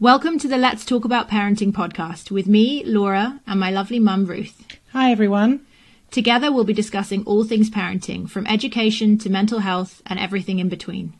Welcome to the Let's Talk About Parenting podcast with me, Laura, and my lovely mum, Ruth. Hi, everyone. Together, we'll be discussing all things parenting, from education to mental health and everything in between.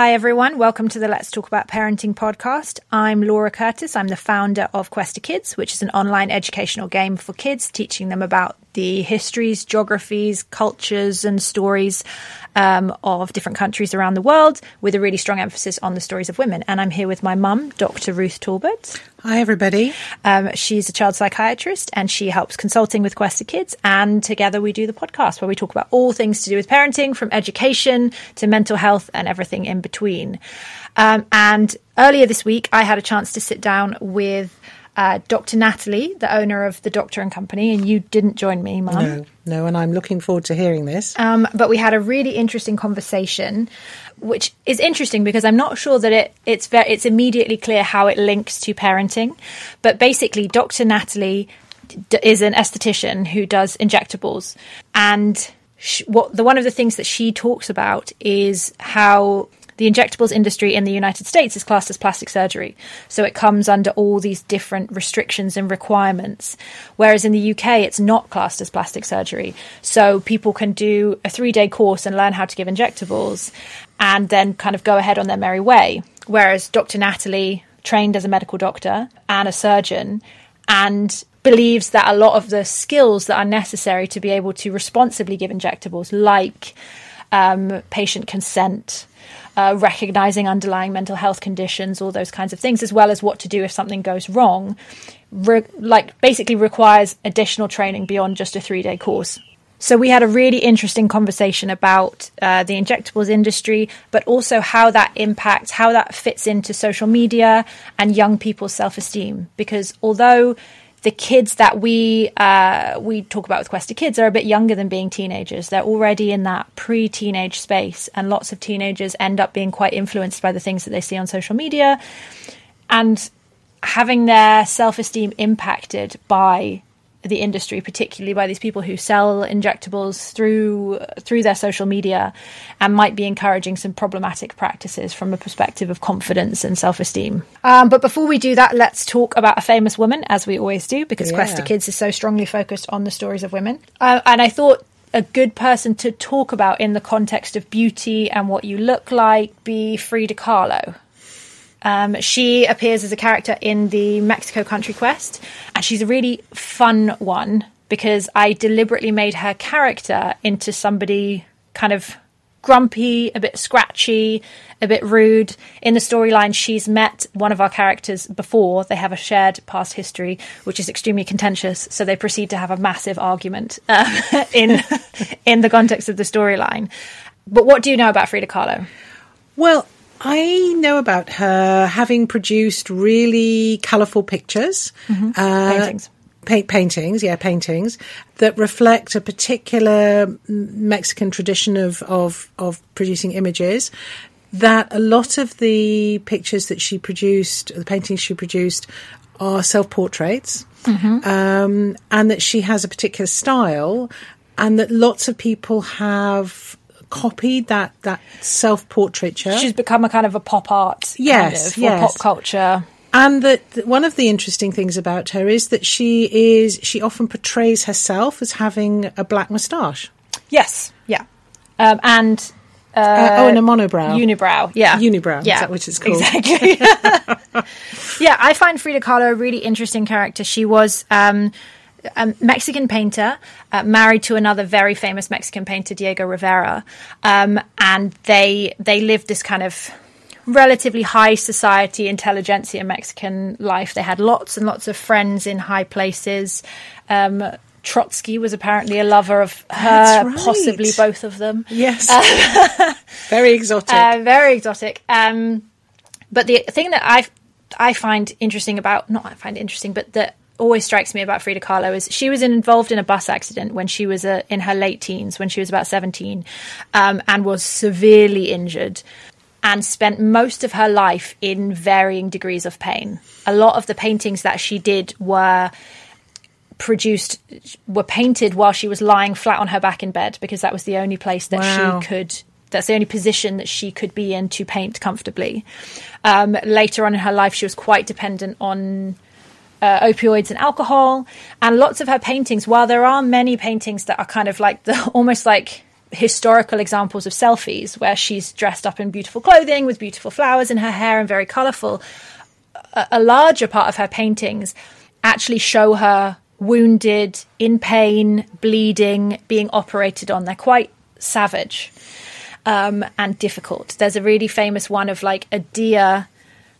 Hi, everyone. Welcome to the Let's Talk About Parenting podcast. I'm Laura Curtis. I'm the founder of Questa Kids, which is an online educational game for kids, teaching them about the histories, geographies, cultures, and stories um, of different countries around the world, with a really strong emphasis on the stories of women. And I'm here with my mum, Dr. Ruth Talbot. Hi, everybody. Um, she's a child psychiatrist and she helps consulting with Questa Kids. And together we do the podcast where we talk about all things to do with parenting, from education to mental health and everything in between. Um, and earlier this week, I had a chance to sit down with uh, Dr. Natalie, the owner of the Doctor and Company, and you didn't join me, Mum. No, no, and I'm looking forward to hearing this. Um, but we had a really interesting conversation, which is interesting because I'm not sure that it it's very, it's immediately clear how it links to parenting. But basically, Dr. Natalie d- is an esthetician who does injectables, and what the one of the things that she talks about is how the injectables industry in the United States is classed as plastic surgery. So it comes under all these different restrictions and requirements. Whereas in the UK, it's not classed as plastic surgery. So people can do a three day course and learn how to give injectables and then kind of go ahead on their merry way. Whereas Dr. Natalie trained as a medical doctor and a surgeon and believes that a lot of the skills that are necessary to be able to responsibly give injectables, like um, patient consent, uh, recognizing underlying mental health conditions, all those kinds of things, as well as what to do if something goes wrong, re- like basically requires additional training beyond just a three day course. So we had a really interesting conversation about uh, the injectables industry, but also how that impacts, how that fits into social media and young people's self esteem. Because although the kids that we uh, we talk about with Questa Kids are a bit younger than being teenagers. They're already in that pre-teenage space, and lots of teenagers end up being quite influenced by the things that they see on social media, and having their self-esteem impacted by the industry, particularly by these people who sell injectables through through their social media, and might be encouraging some problematic practices from a perspective of confidence and self esteem. Um, but before we do that, let's talk about a famous woman, as we always do, because Yeah. Questa Kids is so strongly focused on the stories of women. Uh, and I thought a good person to talk about in the context of beauty and what you look like be Frida Kahlo. Um, she appears as a character in the Mexico Country Quest, and she's a really fun one because I deliberately made her character into somebody kind of grumpy, a bit scratchy, a bit rude. In the storyline, she's met one of our characters before. They have a shared past history, which is extremely contentious. So they proceed to have a massive argument uh, in in the context of the storyline. But what do you know about Frida Kahlo? Well, I know about her having produced really colourful pictures, uh, Paintings. pa- paintings, yeah, paintings that reflect a particular Mexican tradition of, of of producing images. That a lot of the pictures that she produced, the paintings she produced, are self portraits, um, and that she has a particular style, and that lots of people have copied that that self portraiture. She's become a kind of a pop art, Yes, kind of, yes. pop culture. And that one of the interesting things about her is that she is she often portrays herself as having a black moustache. Yes, yeah, um, and Uh, oh, and a monobrow. unibrow, yeah, Unibrow, is yeah, that what it's called? Exactly. yeah, I find Frida Kahlo a really interesting character. She was um, a Mexican painter, uh, married to another very famous Mexican painter, Diego Rivera, um, and they they lived this kind of relatively high society intelligentsia Mexican life. They had lots and lots of friends in high places. Um, Trotsky was apparently a lover of her, right. possibly both of them. Yes, very exotic. Uh, very exotic. Um, but the thing that I I find interesting about not I find interesting, but that always strikes me about Frida Kahlo is she was involved in a bus accident when she was uh, in her late teens, when she was about seventeen, um, and was severely injured. and spent most of her life in varying degrees of pain. A lot of the paintings that she did were produced were painted while she was lying flat on her back in bed because that was the only place that Wow. she could that's the only position that she could be in to paint comfortably. Um, later on in her life, she was quite dependent on uh, opioids and alcohol. And lots of her paintings, while there are many paintings that are kind of like the almost like historical examples of selfies, where she's dressed up in beautiful clothing with beautiful flowers in her hair and very colourful, a, a larger part of her paintings actually show her wounded, in pain, bleeding, being operated on. They're quite savage um, and difficult. There's a really famous one of like a deer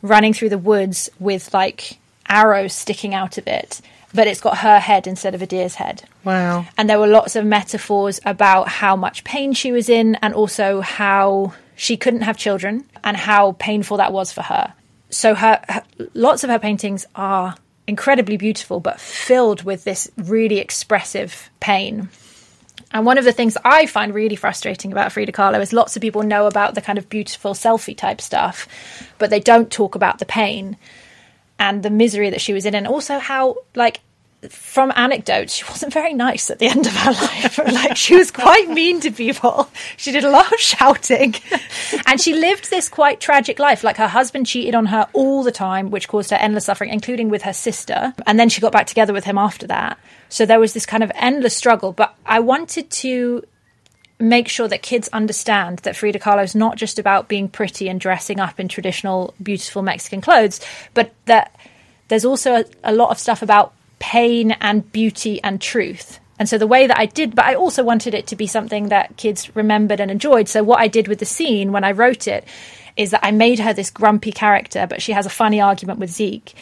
running through the woods with like arrows sticking out of it, but it's got her head instead of a deer's head. Wow. And there were lots of metaphors about how much pain she was in and also how she couldn't have children and how painful that was for her. So her, her lots of her paintings are incredibly beautiful but filled with this really expressive pain. And one of the things I find really frustrating about Frida Kahlo is lots of people know about the kind of beautiful selfie type stuff, but they don't talk about the pain and the misery that she was in, and also how, like, from anecdotes, she wasn't very nice at the end of her life. like, she was quite mean to people. She did a lot of shouting. and she lived this quite tragic life. Like, her husband cheated on her all the time, which caused her endless suffering, including with her sister. And then she got back together with him after that. So there was this kind of endless struggle. But I wanted to make sure that kids understand that Frida Kahlo is not just about being pretty and dressing up in traditional, beautiful Mexican clothes, but that there's also a, a lot of stuff about pain and beauty and truth. And so the way that I did, but I also wanted it to be something that kids remembered and enjoyed. So what I did with the scene when I wrote it is that I made her this grumpy character, but she has a funny argument with Zeke.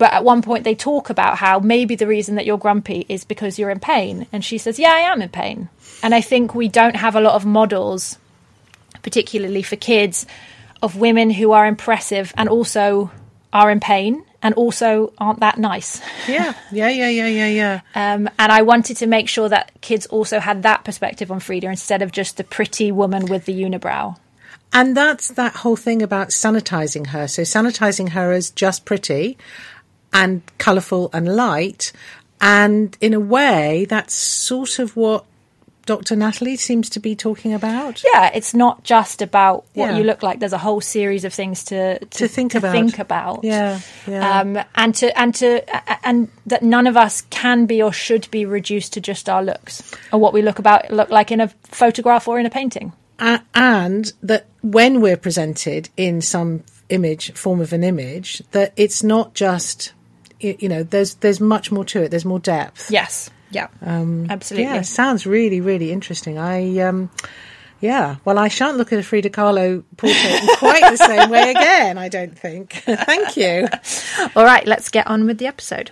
But at one point, they talk about how maybe the reason that you're grumpy is because you're in pain. And she says, Yeah, I am in pain. And I think we don't have a lot of models, particularly for kids, of women who are impressive and also are in pain and also aren't that nice. Yeah. Yeah. Yeah. Yeah. Yeah. Yeah. Um, and I wanted to make sure that kids also had that perspective on Frida instead of just the pretty woman with the unibrow. And that's that whole thing about sanitizing her. So sanitizing her as just pretty and colourful and light. And in a way, that's sort of what Dr. Natalie seems to be talking about. Yeah, it's not just about what Yeah. you look like. There's a whole series of things to to, To think about. Think about. Yeah, yeah. Um, and to and to and that none of us can be or should be reduced to just our looks or what we look about look like in a photograph or in a painting. A- and that when we're presented in some image, form of an image, that it's not just, you know, there's there's much more to it. There's more depth. Yes. Yeah. Um, Absolutely. Yeah, sounds really, really interesting. I, um, yeah, well, I shan't look at a Frida Kahlo portrait in quite the same way again, I don't think. Thank you. All right, let's get on with the episode.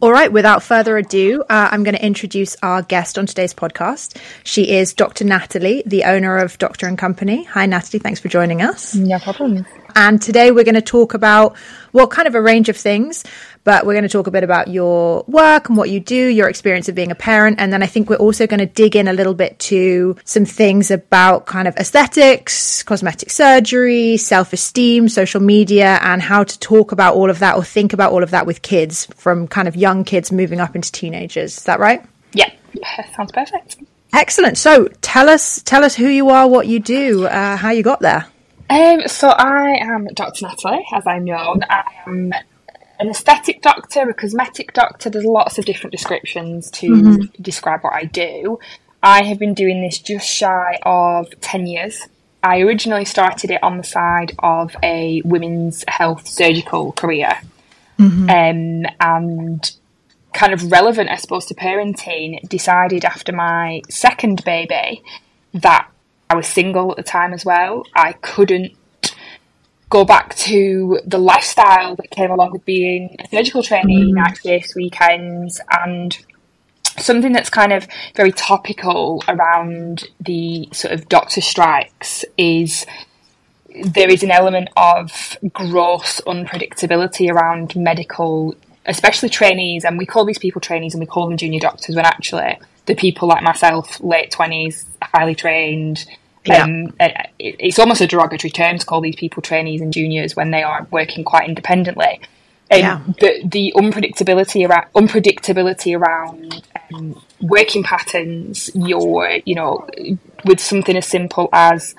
All right, without further ado, uh, I'm going to introduce our guest on today's podcast. She is Dr. Natalie, the owner of Doctor and Company. Hi, Natalie. Thanks for joining us. No problem. And today we're going to talk about, well, kind of a range of things, but we're going to talk a bit about your work and what you do, your experience of being a parent. And then I think we're also going to dig in a little bit to some things about kind of aesthetics, cosmetic surgery, self esteem, social media, and how to talk about all of that or think about all of that with kids from kind of young kids moving up into teenagers. Is that right? Yeah, sounds perfect. Excellent. So tell us, tell us who you are, what you do, uh, how you got there. Um, so I am Dr. Natalie, as I'm known. I am an aesthetic doctor, a cosmetic doctor. There's lots of different descriptions to describe what I do. I have been doing this just shy of 10 years. I originally started it on the side of a women's health surgical career. Um, and kind of relevant, I suppose, to parenting, decided after my second baby that I was single at the time as well. I couldn't go back to the lifestyle that came along with being a surgical trainee, mm. night shifts, weekends, and something that's kind of very topical around the sort of doctor strikes is there is an element of gross unpredictability around medical, especially trainees, and we call these people trainees and we call them junior doctors when actually the people like myself, late 20s, highly trained, Yeah. Um, it's almost a derogatory term to call these people trainees and juniors when they are working quite independently. Um, yeah. the, the unpredictability around unpredictability around um, working patterns, your you know, with something as simple as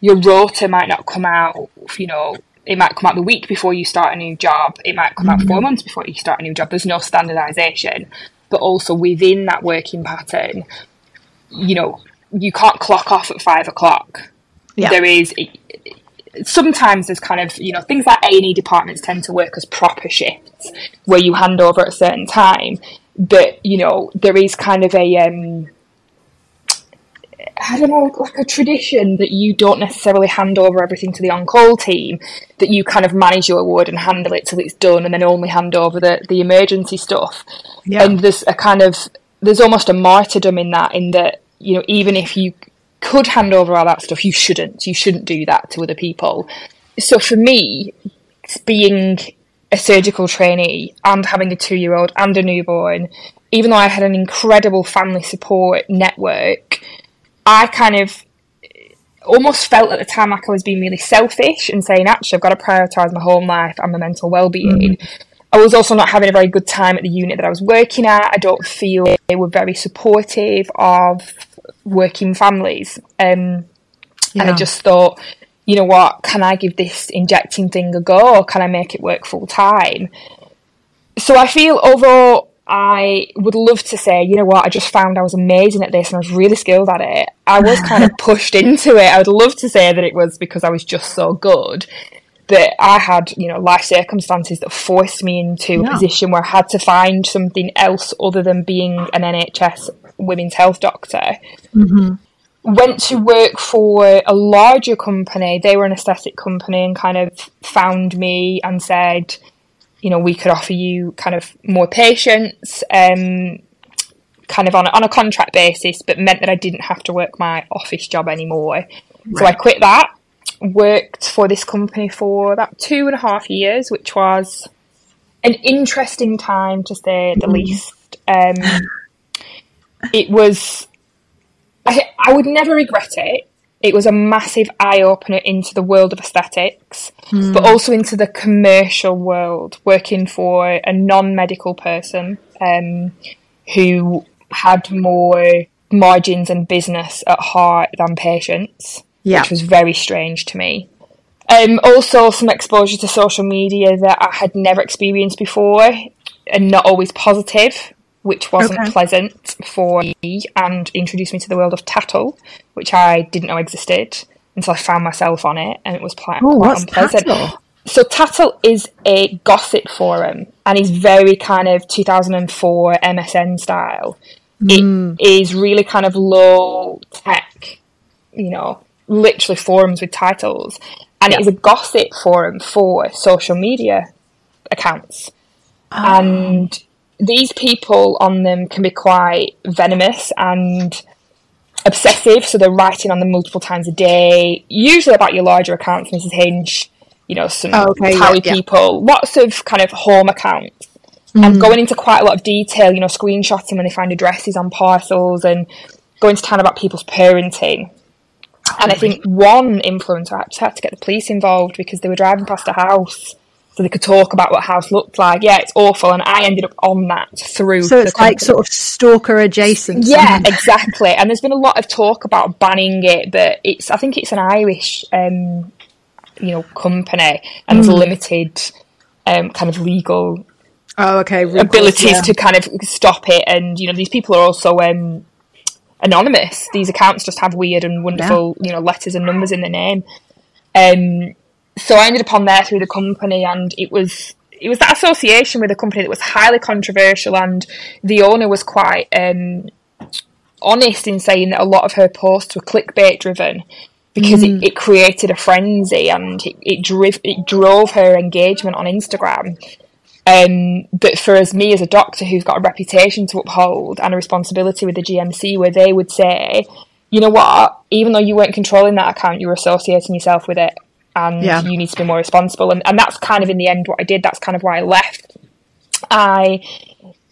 your rota might not come out, you know, it might come out the week before you start a new job. It might come mm-hmm. out four mm-hmm. months before you start a new job. There's no standardization, but also within that working pattern, you know, you can't clock off at five o'clock. Yeah. There is sometimes there's kind of you know things like A and E departments tend to work as proper shifts where you hand over at a certain time, but you know there is kind of a um, I don't know, like a tradition that you don't necessarily hand over everything to the on-call team, that you kind of manage your ward and handle it till it's done, and then only hand over the the emergency stuff. Yeah. And there's a kind of there's almost a martyrdom in that, in that you know even if you could hand over all that stuff, you shouldn't. You shouldn't do that to other people. So for me, being a surgical trainee and having a two-year-old and a newborn, even though I had an incredible family support network I kind of almost felt at the time like I was being really selfish and saying, actually, I've got to prioritise my home life and my mental well-being. Mm. I was also not having a very good time at the unit that I was working at. I don't feel they were very supportive of working families. Um, yeah. And I just thought, you know what, can I give this injecting thing a go or can I make it work full time? So I feel, although I would love to say, you know what, I just found I was amazing at this and I was really skilled at it. I was kind of pushed into it. I would love to say that it was because I was just so good that I had, you know, life circumstances that forced me into yeah. a position where I had to find something else other than being an NHS women's health doctor. Mm-hmm. Went to work for a larger company. They were an aesthetic company and kind of found me and said, you know, we could offer you kind of more patients, um, kind of on a, on a contract basis, but meant that I didn't have to work my office job anymore. Right. So I quit that, worked for this company for about two and a half years, which was an interesting time to say the mm. least. Um, it was, I, I would never regret it it was a massive eye opener into the world of aesthetics, mm. but also into the commercial world, working for a non medical person um, who had more margins and business at heart than patients, yeah. which was very strange to me. Um, also, some exposure to social media that I had never experienced before and not always positive which wasn't okay. pleasant for me and introduced me to the world of tattle, which I didn't know existed until I found myself on it, and it was quite, Ooh, quite unpleasant. Tattle? So Tattle is a gossip forum, and is very kind of 2004 MSN style. Mm. It is really kind of low tech, you know, literally forums with titles, and yeah. it is a gossip forum for social media accounts. Oh. And these people on them can be quite venomous and obsessive, so they're writing on them multiple times a day, usually about your larger accounts, Mrs. Hinch, you know, some oh, okay, yeah, people, lots of kind of home accounts. Mm. And going into quite a lot of detail, you know, screenshotting when they find addresses on parcels and going to town about people's parenting. And I think one influencer actually had to get the police involved because they were driving past a house so they could talk about what house looked like. Yeah, it's awful, and I ended up on that through. So it's like sort of stalker adjacent. Yeah, exactly. And there's been a lot of talk about banning it, but it's I think it's an Irish, um, you know, company, and mm. there's limited um, kind of legal. Oh, okay. abilities yeah. to kind of stop it, and you know, these people are also um, anonymous. These accounts just have weird and wonderful, yeah. you know, letters and numbers in the name. Um, so I ended up on there through the company, and it was it was that association with a company that was highly controversial, and the owner was quite um, honest in saying that a lot of her posts were clickbait driven because mm. it, it, created a frenzy and it, it, drove it drove her engagement on Instagram. Um, but for as me as a doctor who's got a reputation to uphold and a responsibility with the GMC, where they would say, you know what, even though you weren't controlling that account, you were associating yourself with it and yeah. you need to be more responsible. And, and that's kind of in the end what I did. That's kind of why I left. I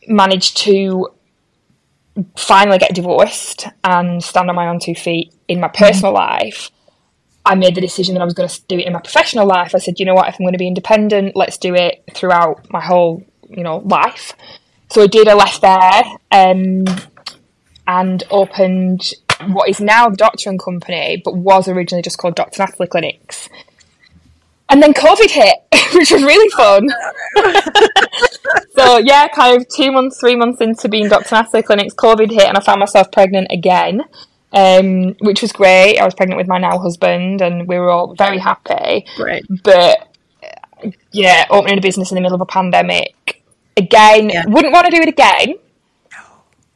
managed to finally get divorced and stand on my own two feet in my personal mm-hmm. life, I made the decision that I was going to do it in my professional life. I said, you know what, if I'm going to be independent, let's do it throughout my whole, you know, life. So I did. I left there um, and opened what is now the Doctor and Company, but was originally just called Dr. Natalie Clinics. And then COVID hit, which was really fun. so yeah, kind of two months, three months into being Dr. Natalie Clinics, COVID hit, and I found myself pregnant again, um, which was great. I was pregnant with my now husband, and we were all very happy. Great, but yeah, opening a business in the middle of a pandemic again, yeah. wouldn't want to do it again.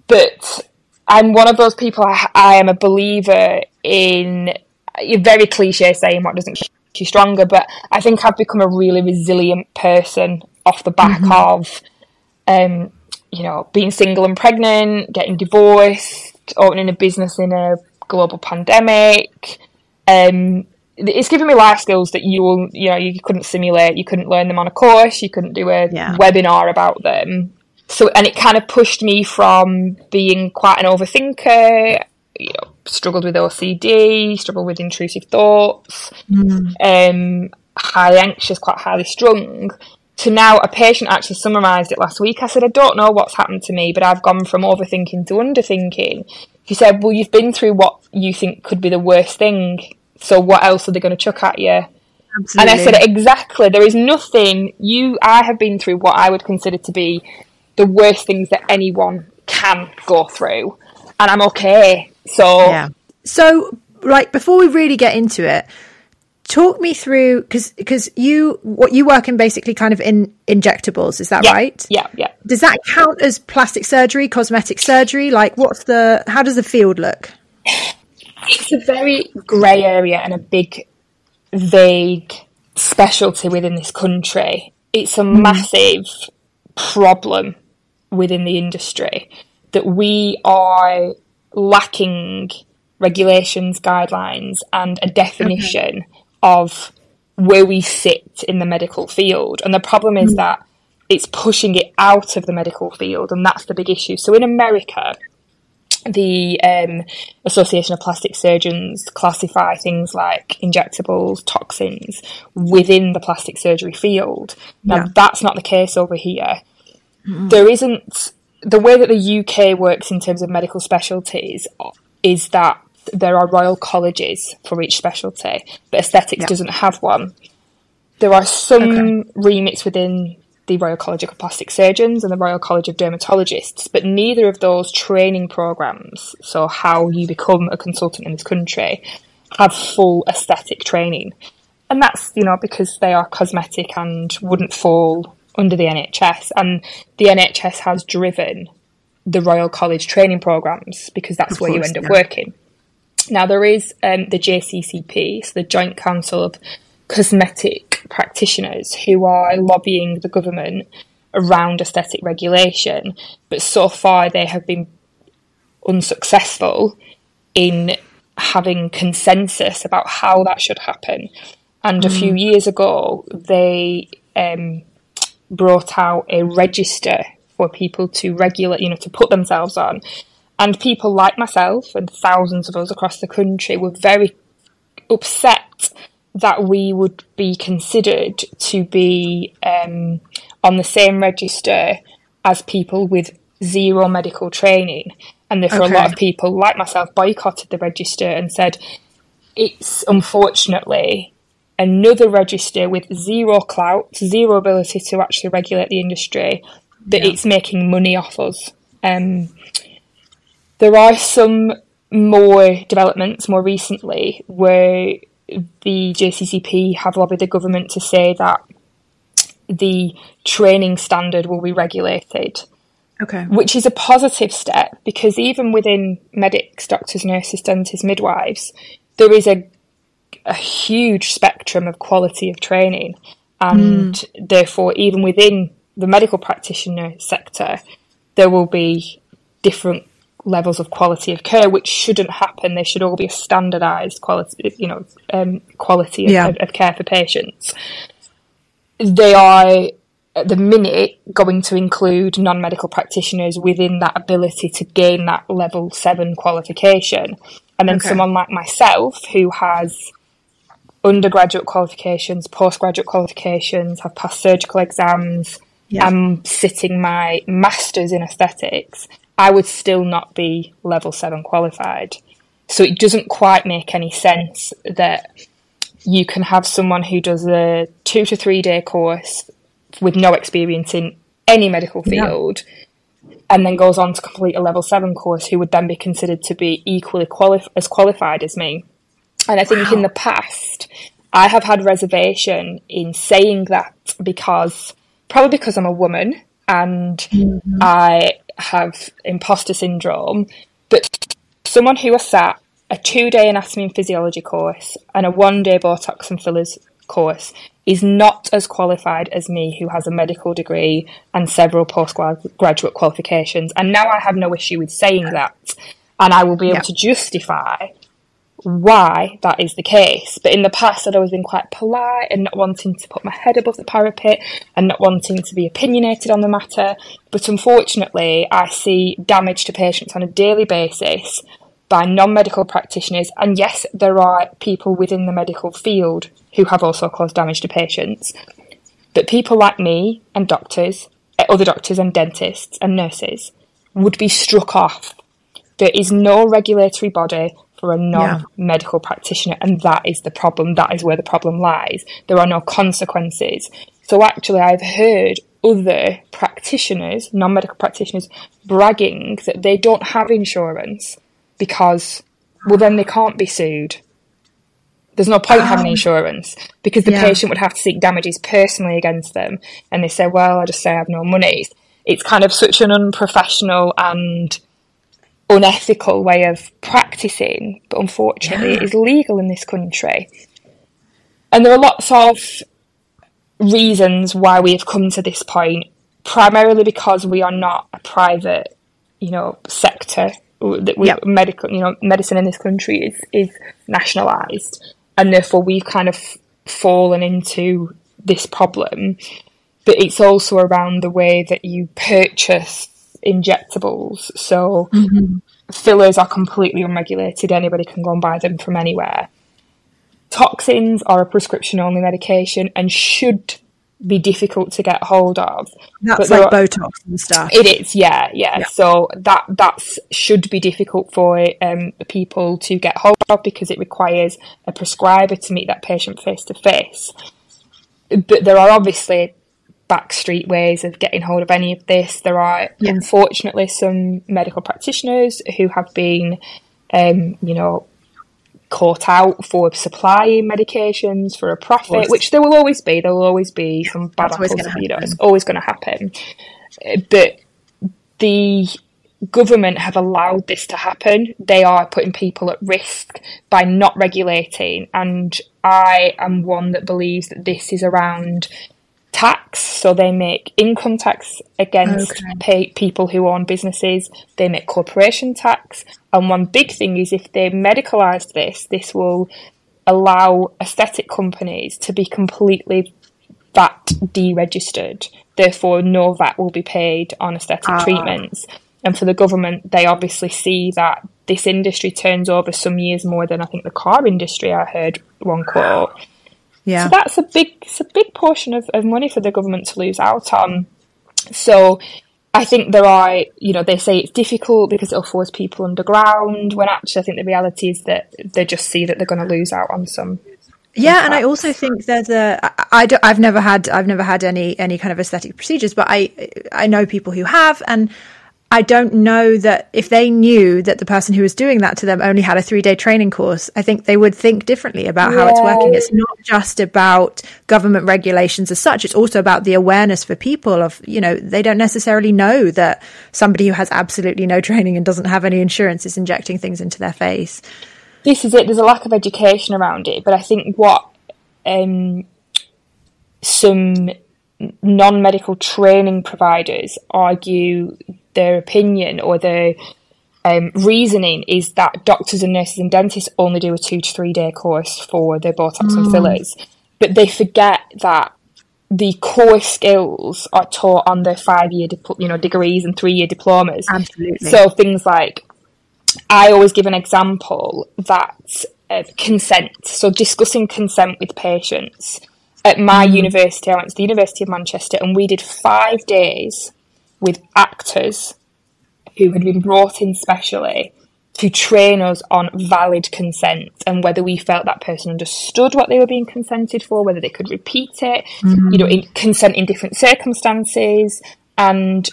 But I'm one of those people. I, I am a believer in a very cliche saying what doesn't you stronger, but I think I've become a really resilient person off the back mm-hmm. of, um, you know, being single and pregnant, getting divorced, opening a business in a global pandemic. Um, it's given me life skills that you will, you know, you couldn't simulate. You couldn't learn them on a course. You couldn't do a yeah. webinar about them so and it kind of pushed me from being quite an overthinker you know, struggled with OCD, struggled with intrusive thoughts, mm. um, highly anxious, quite highly strung, to now a patient actually summarised it last week. I said, I don't know what's happened to me, but I've gone from overthinking to underthinking. He said, Well, you've been through what you think could be the worst thing, so what else are they going to chuck at you? Absolutely. And I said, Exactly. There is nothing you, I have been through what I would consider to be the worst things that anyone can go through, and I'm okay. So, yeah. So, like, before we really get into it, talk me through because because you what you work in basically kind of in injectables is that yeah, right? Yeah yeah. Does that count as plastic surgery cosmetic surgery? Like what's the how does the field look? It's a very grey area and a big vague specialty within this country. It's a mm. massive problem within the industry that we are lacking regulations, guidelines, and a definition okay. of where we sit in the medical field. And the problem is mm. that it's pushing it out of the medical field, and that's the big issue. So in America, the um, Association of Plastic Surgeons classify things like injectables, toxins within the plastic surgery field. Now, yeah. that's not the case over here. Mm. There isn't the way that the UK works in terms of medical specialties is that there are royal colleges for each specialty, but aesthetics yeah. doesn't have one. There are some okay. remits within the Royal College of Plastic Surgeons and the Royal College of Dermatologists, but neither of those training programs, so how you become a consultant in this country, have full aesthetic training. And that's, you know, because they are cosmetic and wouldn't fall under the NHS, and the NHS has driven the Royal College training programs because that's of where course, you end up yeah. working. Now there is um, the JCCP, so the Joint Council of Cosmetic Practitioners, who are lobbying the government around aesthetic regulation, but so far they have been unsuccessful in having consensus about how that should happen. And mm. a few mm. years ago, they um, brought out a register for people to regulate, you know, to put themselves on. And people like myself and thousands of us across the country were very upset that we would be considered to be um, on the same register as people with zero medical training. And therefore, okay. a lot of people, like myself, boycotted the register and said it's unfortunately another register with zero clout, zero ability to actually regulate the industry, that yeah. it's making money off us. Um, there are some more developments more recently where the JCCP have lobbied the government to say that the training standard will be regulated. Okay. Which is a positive step because even within medics, doctors, nurses, dentists, midwives, there is a a huge spectrum of quality of training, and mm. therefore, even within the medical practitioner sector, there will be different levels of quality of care, which shouldn't happen. They should all be a standardised quality, you know, um, quality of, yeah. of, of care for patients. They are at the minute going to include non medical practitioners within that ability to gain that level seven qualification. And then Okay. someone like myself who has undergraduate qualifications, postgraduate qualifications, have passed surgical exams, Yeah. I'm sitting my masters in aesthetics, I would still not be level seven qualified. So it doesn't quite make any sense that you can have someone who does a two to three day course with no experience in any medical Yeah. field and then goes on to complete a level seven course who would then be considered to be equally quali- as qualified as me. And I think in the past, I have had reservation in saying that because probably because I'm a woman and mm-hmm. I have imposter syndrome, but someone who has sat a two day anatomy and physiology course and a one day Botox and fillers course is not as qualified as me, who has a medical degree and several postgraduate qualifications. And now I have no issue with saying that. And I will be able Yeah. to justify why that is the case. But in the past, I'd always been quite polite and not wanting to put my head above the parapet and not wanting to be opinionated on the matter. But unfortunately, I see damage to patients on a daily basis by non medical practitioners. And yes, there are people within the medical field who have also caused damage to patients. But people like me and doctors, eh, other doctors and dentists and nurses would be struck off. There is no regulatory body for a non medical practitioner, and that is the problem. That is where the problem lies. There are no consequences. So, actually, I've heard other practitioners, non medical practitioners, bragging that they don't have insurance because, well, then they can't be sued. There's no point having um, insurance because the Yeah. patient would have to seek damages personally against them. And they say, well, I just say I have no money. It's kind of such an unprofessional and unethical way of practicing, but unfortunately, it is legal in this country. And there are lots of reasons why we have come to this point, primarily because we are not a private, you know, sector. That we Yep. medical, you know, medicine in this country is is nationalised, and therefore we've kind of fallen into this problem. But it's also around the way that you purchase injectables. So fillers are completely unregulated; anybody can go and buy them from anywhere. Toxins are a prescription only medication and should be difficult to get hold of. That's like are- Botox and stuff. it is, yeah, yeah. Yeah. So that that's should be difficult for um, people to get hold of because it requires a prescriber to meet that patient face to face. But there are obviously backstreet ways of getting hold of any of this. There are Yeah. unfortunately some medical practitioners who have been, um, you know, caught out for supplying medications for a profit, which there will always be. There will always be some bad apples. You know, it's always going to happen. Uh, But the government have allowed this to happen. They are putting people at risk by not regulating, and I am one that believes that this is around tax. So they make income tax against Okay. pay people who own businesses. They make corporation tax, and one big thing is if they medicalise this, this will allow aesthetic companies to be completely VAT deregistered. Therefore, no VAT will be paid on aesthetic Ah. treatments. And for the government, they obviously see that this industry turns over some years more than I think the car industry. I heard one quote. Yeah. So that's a big, it's a big portion of, of money for the government to lose out on. So I think there are, you know, they say it's difficult because it'll force people underground. When actually, I think the reality is that they just see that they're going to lose out on some. Yeah, and I also think there's a I, I don't, I've never had I've never had any any kind of aesthetic procedures, but I I know people who have, and I don't know that if they knew that the person who was doing that to them only had a three day training course, I think they would think differently about how it's working. It's not just about government regulations as such; it's also about the awareness for people of you know they don't necessarily know that somebody who has absolutely no training and doesn't have any insurance is injecting things into their face. This is it. There's a lack of education around it, but I think what um, some non-medical training providers argue their opinion or their um, reasoning is that doctors and nurses and dentists only do a two to three day course for their Botox and fillers, but they forget that the core skills are taught on the five year dipl- you know degrees and three year diplomas. Absolutely. So things like I always give an example that of consent. So discussing consent with patients. At my mm. university, I went to the University of Manchester, and we did five days with actors who had been brought in specially to train us on valid consent and whether we felt that person understood what they were being consented for, whether they could repeat it, mm-hmm. you know, in consent in different circumstances. And,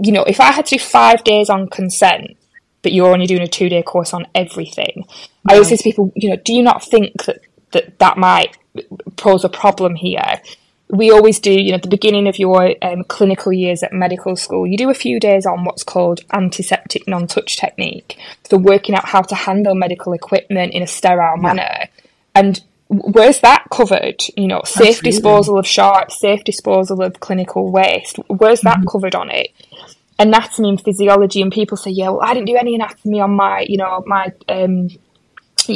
you know, if I had to do five days on consent, but you're only doing a two day course on everything, I always say to people, you know, do you not think that that, that might pose a problem here? we always do, you know, at the beginning of your um, clinical years at medical school, you do a few days on what's called antiseptic non-touch technique. So working out how to handle medical equipment in a sterile Yeah. manner. And where's that covered? You know, safe Absolutely. disposal of sharps, safe disposal of clinical waste. Where's that Mm-hmm. covered on it? Anatomy and physiology, and people say, yeah, well, I didn't do any anatomy on my, you know, my um,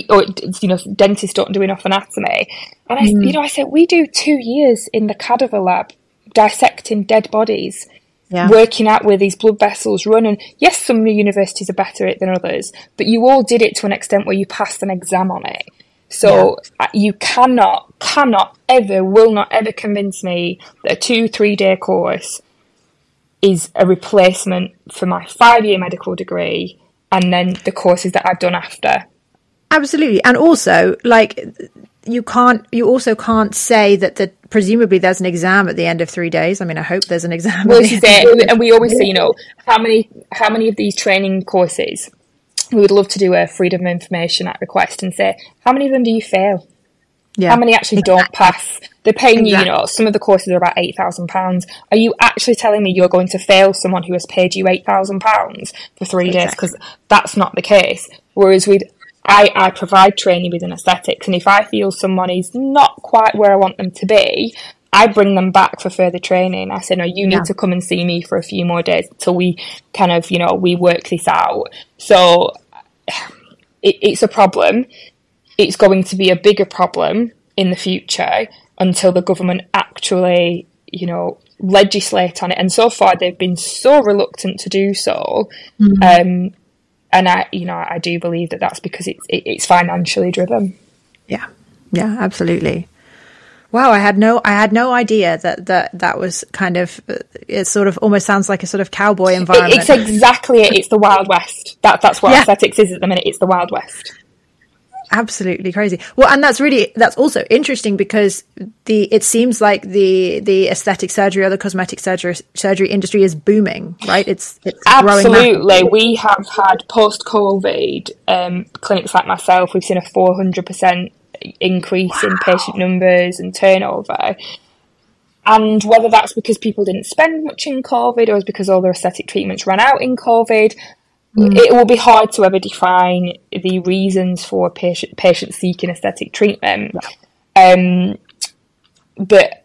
or you know dentists don't do enough anatomy. And I you know I said we do two years in the cadaver lab dissecting dead bodies Yeah. working out where these blood vessels run. And yes some universities are better at it than others but you all did it to an extent where you passed an exam on it. So uh, you cannot cannot ever will not ever convince me that a two three day course is a replacement for my five year medical degree and then the courses that I've done after Absolutely. And also, like, you can't, you also can't say that the, presumably there's an exam at the end of three days. I mean, I hope there's an exam. Well, this is it. And we always say, you know, how many how many of these training courses we would love to do a freedom of information at request and say, how many of them do you fail? Yeah. How many actually don't pass? They're paying you, you know, some of the courses are about eight thousand pounds. Are you actually telling me you're going to fail someone who has paid you eight thousand pounds for three days? Because that's not the case. Whereas with I, I provide training within aesthetics, and if I feel someone is not quite where I want them to be, I bring them back for further training. I say, no, you need Yeah. to come and see me for a few more days till we kind of, you know, we work this out. So it, it's a problem. It's going to be a bigger problem in the future until the government actually, you know, legislate on it. And so far, they've been so reluctant to do so. Um, and I, you know, I do believe that that's because it's it, it's financially driven. Yeah, yeah, absolutely. Wow, I had no, I had no idea that that that was kind of. uh, It sort of almost sounds like a sort of cowboy It, environment. it's exactly it. It's the Wild West. That that's what Yeah. aesthetics is at the minute. It's the Wild West. Absolutely crazy. Well, and that's really that's also interesting because the it seems like the the aesthetic surgery or the cosmetic surgery surgery industry is booming, right? It's it's. Absolutely. We have had post COVID um, clinics like myself, we've seen a 400% increase in patient numbers and turnover. And whether that's because people didn't spend much in COVID or it's because all their aesthetic treatments ran out in COVID, it will be hard to ever define the reasons for patient patients seeking aesthetic treatment. Um, but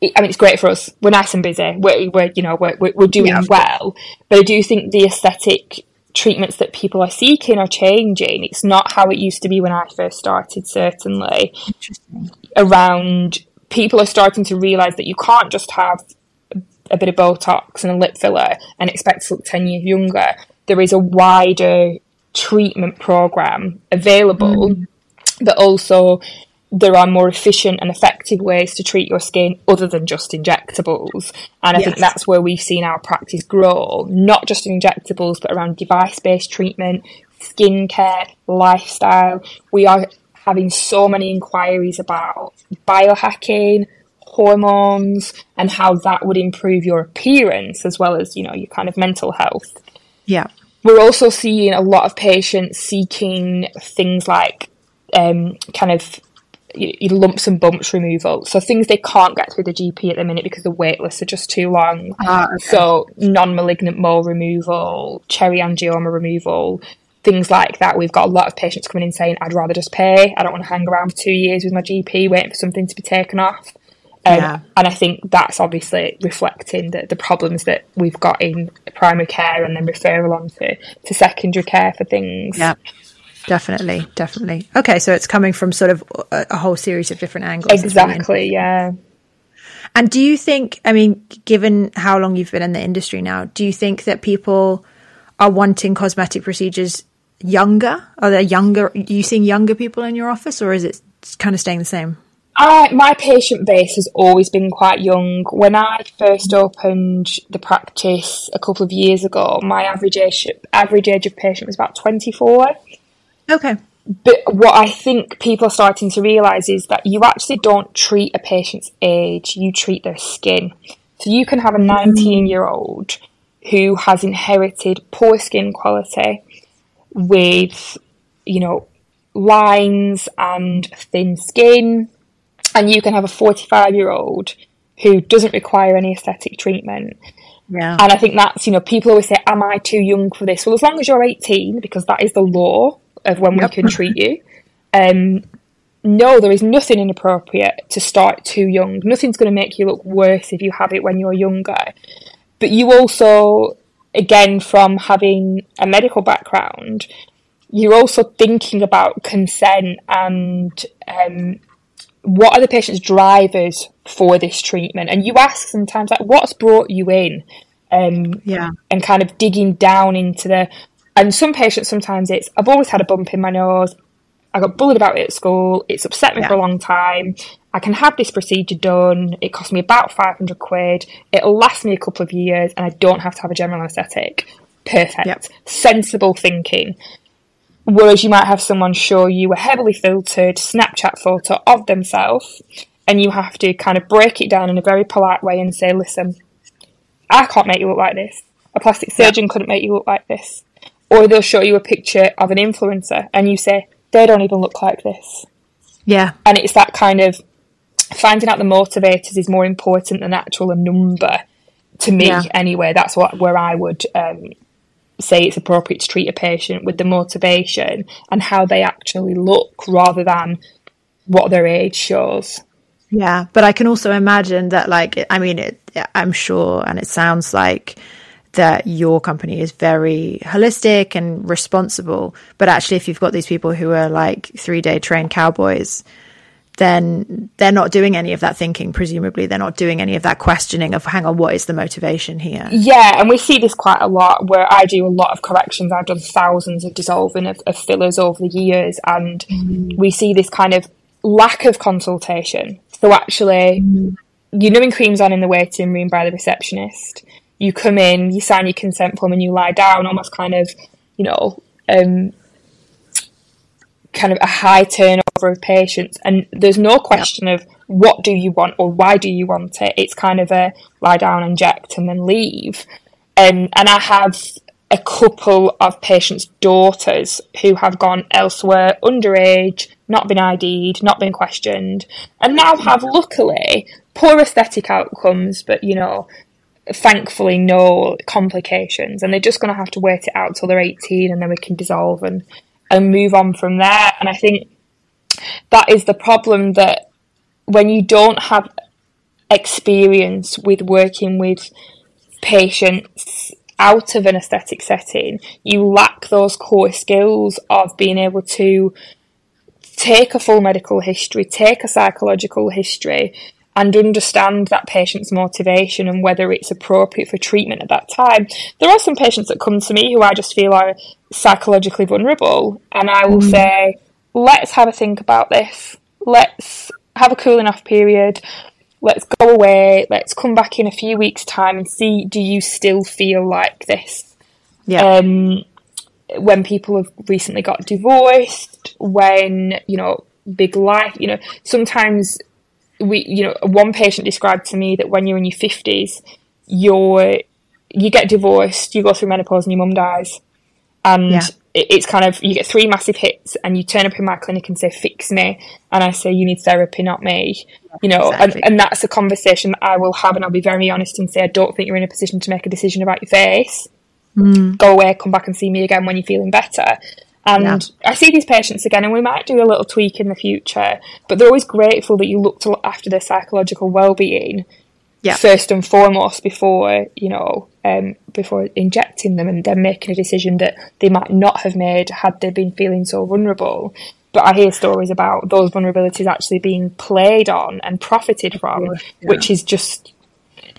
I mean, it's great for us. We're nice and busy. We're, we're you know, we're, we're doing Yeah, well. But I do think the aesthetic treatments that people are seeking are changing. It's not how it used to be when I first started, certainly. Around people are starting to realise that you can't just have a bit of Botox and a lip filler and expect to look 10 years younger. There is a wider treatment program available, mm. but also there are more efficient and effective ways to treat your skin other than just injectables. And I think that's where we've seen our practice grow, not just in injectables, but around device based treatment, skincare, lifestyle. We are having so many inquiries about biohacking, hormones, and how that would improve your appearance as well as, you know, your kind of mental health. Yeah, We're also seeing a lot of patients seeking things like um, kind of lumps and bumps removal. So things they can't get through the GP at the minute because the wait lists are just too long. Ah, okay. So non-malignant mole removal, cherry angioma removal, things like that. We've got a lot of patients coming in saying, "I'd rather just pay. I don't want to hang around for two years with my GP waiting for something to be taken off." Um, Yeah. And I think that's obviously reflecting the, the problems that we've got in primary care and then referral on to, to secondary care for things. Yeah. definitely, definitely. Okay, so it's coming from sort of a, a whole series of different angles. Exactly, yeah. And do you think, I mean, given how long you've been in the industry now, do you think that people are wanting cosmetic procedures younger? Are there younger, are you seeing younger people in your office or is it kind of staying the same? I, my patient base has always been quite young. When I first opened the practice a couple of years ago, my average age average age of patient was about twenty four. Okay. But what I think people are starting to realise is that you actually don't treat a patient's age; you treat their skin. So you can have a mm-hmm. nineteen year old who has inherited poor skin quality with, you know, lines and thin skin and you can have a 45 year old who doesn't require any aesthetic treatment. Yeah. And I think that's, you know, people always say, Am I too young for this? Well, as long as you're 18, because that is the law of when yep. we can treat you, um, no, there is nothing inappropriate to start too young. Nothing's going to make you look worse if you have it when you're younger. But you also, again, from having a medical background, you're also thinking about consent and um, what are the patient's drivers for this treatment? And you ask sometimes, like, what's brought you in? Um, yeah. And kind of digging down into the. And some patients, sometimes it's, I've always had a bump in my nose. I got bullied about it at school. It's upset me yeah. for a long time. I can have this procedure done. It costs me about 500 quid. It'll last me a couple of years and I don't have to have a general anaesthetic. Perfect. Yep. Sensible thinking. Whereas you might have someone show you a heavily filtered Snapchat photo of themselves, and you have to kind of break it down in a very polite way and say, listen, I can't make you look like this. A plastic surgeon yeah. couldn't make you look like this. Or they'll show you a picture of an influencer and you say, they don't even look like this. Yeah. And it's that kind of finding out the motivators is more important than actual a number to me yeah. anyway. That's what where I would um, say it's appropriate to treat a patient with the motivation and how they actually look rather than what their age shows. Yeah, but I can also imagine that, like, I mean, it, I'm sure, and it sounds like that your company is very holistic and responsible. But actually, if you've got these people who are like three day trained cowboys, then they're not doing any of that thinking. Presumably, they're not doing any of that questioning of, hang on, what is the motivation here? Yeah, and we see this quite a lot where I do a lot of corrections. I've done thousands of dissolving of, of fillers over the years, and mm. we see this kind of lack of consultation. So, actually, mm. you're knowing creams on in the waiting room by the receptionist. You come in, you sign your consent form, and you lie down, almost kind of, you know, um, kind of a high turnover of patients, and there's no question of what do you want or why do you want it. It's kind of a lie down, inject, and then leave. Um, and I have a couple of patients' daughters who have gone elsewhere underage, not been ID'd, not been questioned, and now have luckily poor aesthetic outcomes, but you know, thankfully no complications. And they're just going to have to wait it out till they're 18 and then we can dissolve and and move on from there. And I think that is the problem that when you don't have experience with working with patients out of an aesthetic setting, you lack those core skills of being able to take a full medical history, take a psychological history, and understand that patient's motivation and whether it's appropriate for treatment at that time. There are some patients that come to me who I just feel are psychologically vulnerable, and I will mm. say, let's have a think about this. Let's have a cooling off period. Let's go away. Let's come back in a few weeks' time and see do you still feel like this? Yeah. Um, when people have recently got divorced, when, you know, big life, you know, sometimes we, you know, one patient described to me that when you're in your fifties, you're you get divorced, you go through menopause, and your mum dies, and yeah. it's kind of you get three massive hits, and you turn up in my clinic and say, "Fix me," and I say, "You need therapy, not me." You know, exactly. and, and that's a conversation that I will have, and I'll be very honest and say, "I don't think you're in a position to make a decision about your face." Mm. Go away, come back and see me again when you're feeling better. And yeah. I see these patients again, and we might do a little tweak in the future, but they're always grateful that you look to look after their psychological well being yeah. first and foremost before you know um, before injecting them and then making a decision that they might not have made had they been feeling so vulnerable. But I hear stories about those vulnerabilities actually being played on and profited from, yeah. which is just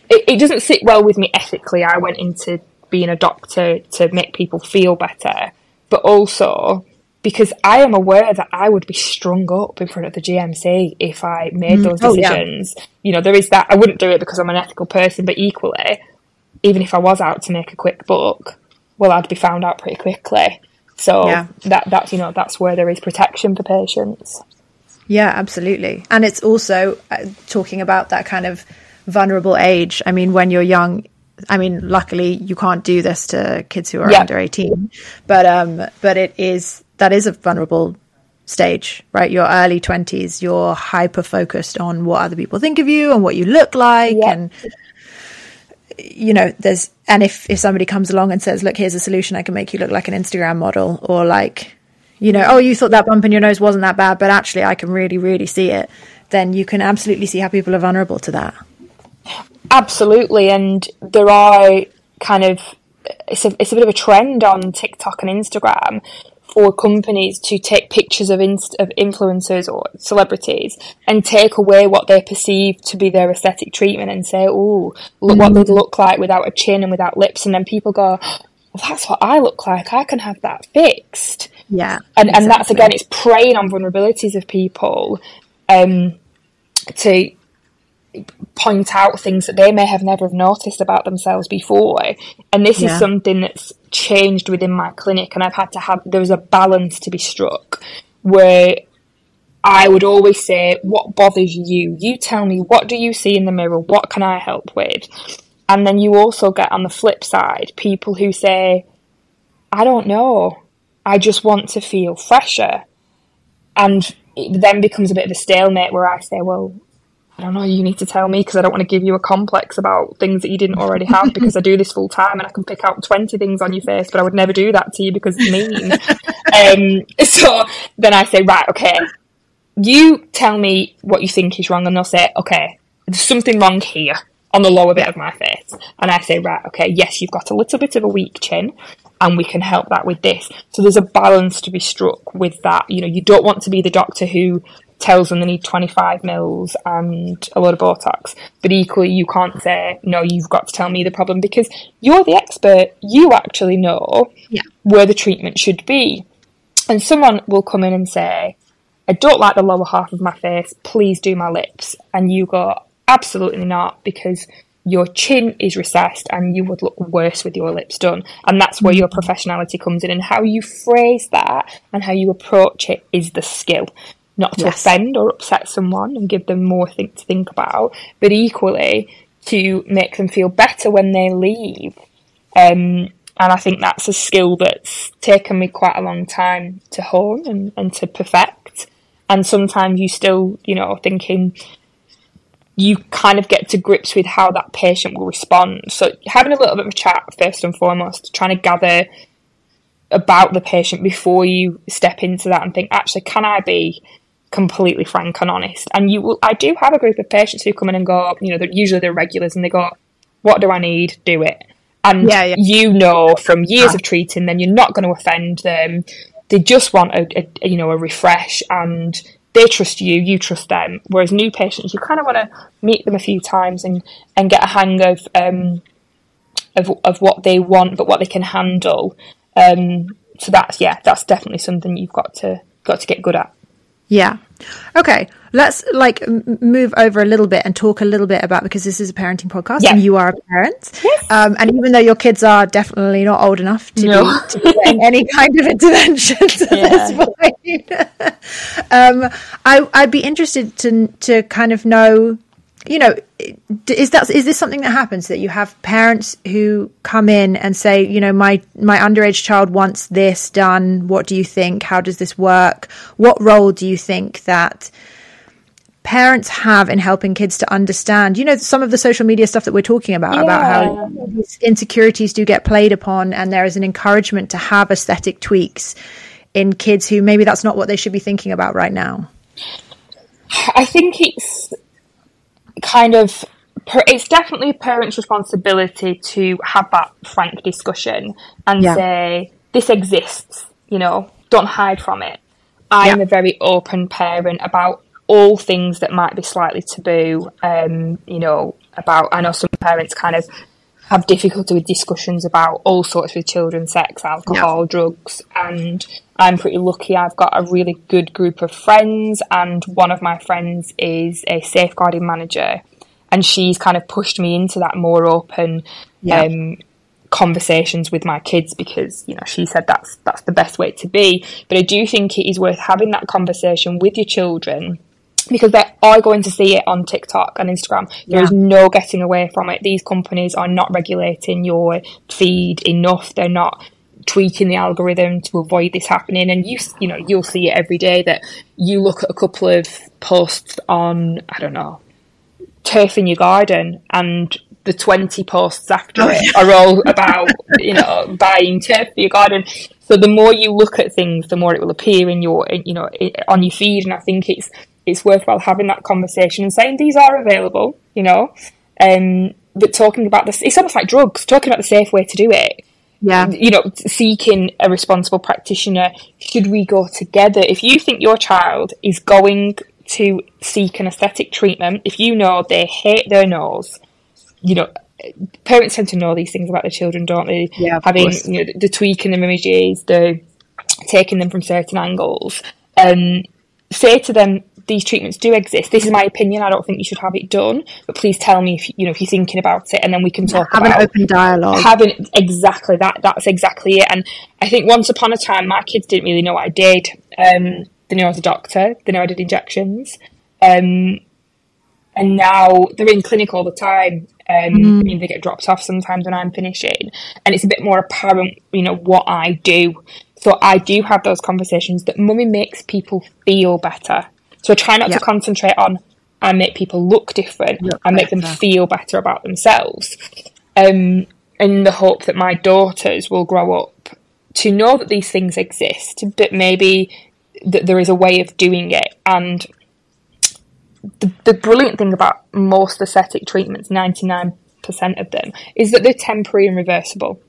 it, it doesn't sit well with me ethically. I went into being a doctor to make people feel better, but also because I am aware that I would be strung up in front of the GMC if I made mm. those decisions. Oh, yeah. You know, there is that. I wouldn't do it because I'm an ethical person, but equally, even if I was out to make a quick buck, well, I'd be found out pretty quickly. So yeah. that that's you know that's where there is protection for patients. Yeah, absolutely, and it's also uh, talking about that kind of vulnerable age. I mean, when you're young, I mean, luckily you can't do this to kids who are yeah. under 18, but um, but it is that is a vulnerable stage, right? Your early 20s, you're hyper focused on what other people think of you and what you look like. Yeah. And, you know, there's, and if, if somebody comes along and says, look, here's a solution, I can make you look like an Instagram model or like, you know, oh, you thought that bump in your nose wasn't that bad, but actually I can really, really see it, then you can absolutely see how people are vulnerable to that. Absolutely. And there are kind of, it's a, it's a bit of a trend on TikTok and Instagram for companies to take pictures of, inst- of influencers or celebrities and take away what they perceive to be their aesthetic treatment and say, "Oh, look mm what they'd look like without a chin and without lips," and then people go, well, "That's what I look like. I can have that fixed." Yeah, and exactly. and that's again, it's preying on vulnerabilities of people um, to point out things that they may have never have noticed about themselves before. And this yeah. is something that's changed within my clinic, and I've had to have there's a balance to be struck where I would always say, What bothers you? You tell me, what do you see in the mirror? What can I help with? And then you also get on the flip side people who say, I don't know. I just want to feel fresher. And it then becomes a bit of a stalemate where I say, Well, I don't know, you need to tell me because I don't want to give you a complex about things that you didn't already have because I do this full time and I can pick out 20 things on your face, but I would never do that to you because it's mean. um, so then I say, right, okay, you tell me what you think is wrong and they'll say, okay, there's something wrong here on the lower bit of my face. And I say, right, okay, yes, you've got a little bit of a weak chin and we can help that with this. So there's a balance to be struck with that. You know, you don't want to be the doctor who tells them they need 25 mils and a lot of Botox. But equally, you can't say, no, you've got to tell me the problem because you're the expert. You actually know yeah. where the treatment should be. And someone will come in and say, I don't like the lower half of my face. Please do my lips. And you go, absolutely not, because your chin is recessed and you would look worse with your lips done. And that's where your mm. professionality comes in. And how you phrase that and how you approach it is the skill not to yes. offend or upset someone and give them more thing to think about, but equally to make them feel better when they leave. Um, and I think that's a skill that's taken me quite a long time to hone and, and to perfect. And sometimes you still, you know, thinking you kind of get to grips with how that patient will respond. So having a little bit of a chat first and foremost, trying to gather about the patient before you step into that and think, actually, can I be completely frank and honest. And you will, I do have a group of patients who come in and go, you know, they're, usually they're regulars and they go, what do I need? Do it. And yeah, yeah. you know from years of treating them, you're not going to offend them. They just want a, a, you know, a refresh and they trust you, you trust them. Whereas new patients, you kind of want to meet them a few times and, and get a hang of, um, of, of what they want, but what they can handle. Um, so that's, yeah, that's definitely something you've got to, got to get good at. Yeah. Okay. Let's like move over a little bit and talk a little bit about because this is a parenting podcast yeah. and you are a parent. Yes. Um, and even though your kids are definitely not old enough to, no. be, to be any kind of intervention at yeah. this point, um, I, I'd be interested to to kind of know you know, is that is this something that happens that you have parents who come in and say, you know, my my underage child wants this done. What do you think? How does this work? What role do you think that parents have in helping kids to understand, you know, some of the social media stuff that we're talking about, yeah. about how these insecurities do get played upon, and there is an encouragement to have aesthetic tweaks in kids who maybe that's not what they should be thinking about right now. I think it's kind of it's definitely a parent's responsibility to have that frank discussion and Yeah. say this exists. You know, don't hide from it. I am Yeah. a very open parent about all things that might be slightly taboo. Um, you know, about I know some parents kind of have difficulty with discussions about all sorts with children, sex, alcohol, drugs, and I'm pretty lucky. I've got a really good group of friends, and one of my friends is a safeguarding manager, and she's kind of pushed me into that more open Yeah. um, conversations with my kids because you know she said that's that's the best way to be. But I do think it is worth having that conversation with your children because they are going to see it on TikTok and Instagram. There is Yeah. no getting away from it. These companies are not regulating your feed enough. They're not tweaking the algorithm to avoid this happening. And you, you know, you'll see it every day that you look at a couple of posts on, I don't know, turf in your garden and the 20 posts after oh, it are all about you know buying turf for your garden so the more you look at things the more it will appear in your in- you know on your feed and i think it's it's worthwhile having that conversation and saying these are available you know um but talking about this it's almost like drugs talking about the safe way to do it Yeah. you know, seeking a responsible practitioner. Should we go together? If you think your child is going to seek an aesthetic treatment, if you know they hate their nose, you know, parents tend to know these things about their children, don't they? Yeah, Having you know, the tweaking them images, the taking them from certain angles. Um, say to them, these treatments do exist. This is my opinion. I don't think you should have it done, but please tell me if you know if you're thinking about it, and then we can talk Have an open dialogue. having exactly that that's exactly it and i think once upon a time my kids didn't really know what i did um they knew i was a doctor they knew i did injections um and now they're in clinic all the time um I mean, they get dropped off sometimes when i'm finishing and it's a bit more apparent you know what i do so i do have those conversations that mummy makes people feel better so i try not Yeah. to concentrate on i make people look different Look i make them feel better about themselves um, in the hope that my daughters will grow up to know that these things exist, but maybe that there is a way of doing it. And the, the brilliant thing about most aesthetic treatments, 99% of them, is that they're temporary and reversible.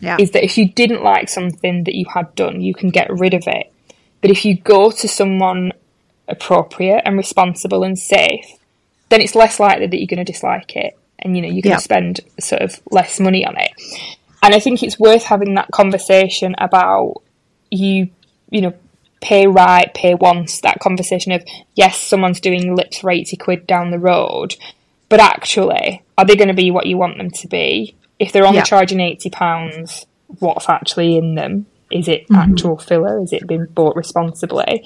yeah. Is that if you didn't like something that you had done, you can get rid of it. But if you go to someone appropriate and responsible and safe, then it's less likely that you're going to dislike it and you know you're going Yeah. to spend sort of less money on it and i think it's worth having that conversation about you you know pay right pay once that conversation of yes someone's doing lips for 80 quid down the road but actually are they going to be what you want them to be if they're only Yeah. charging 80 pounds what's actually in them is it Mm-hmm. actual filler is it been bought responsibly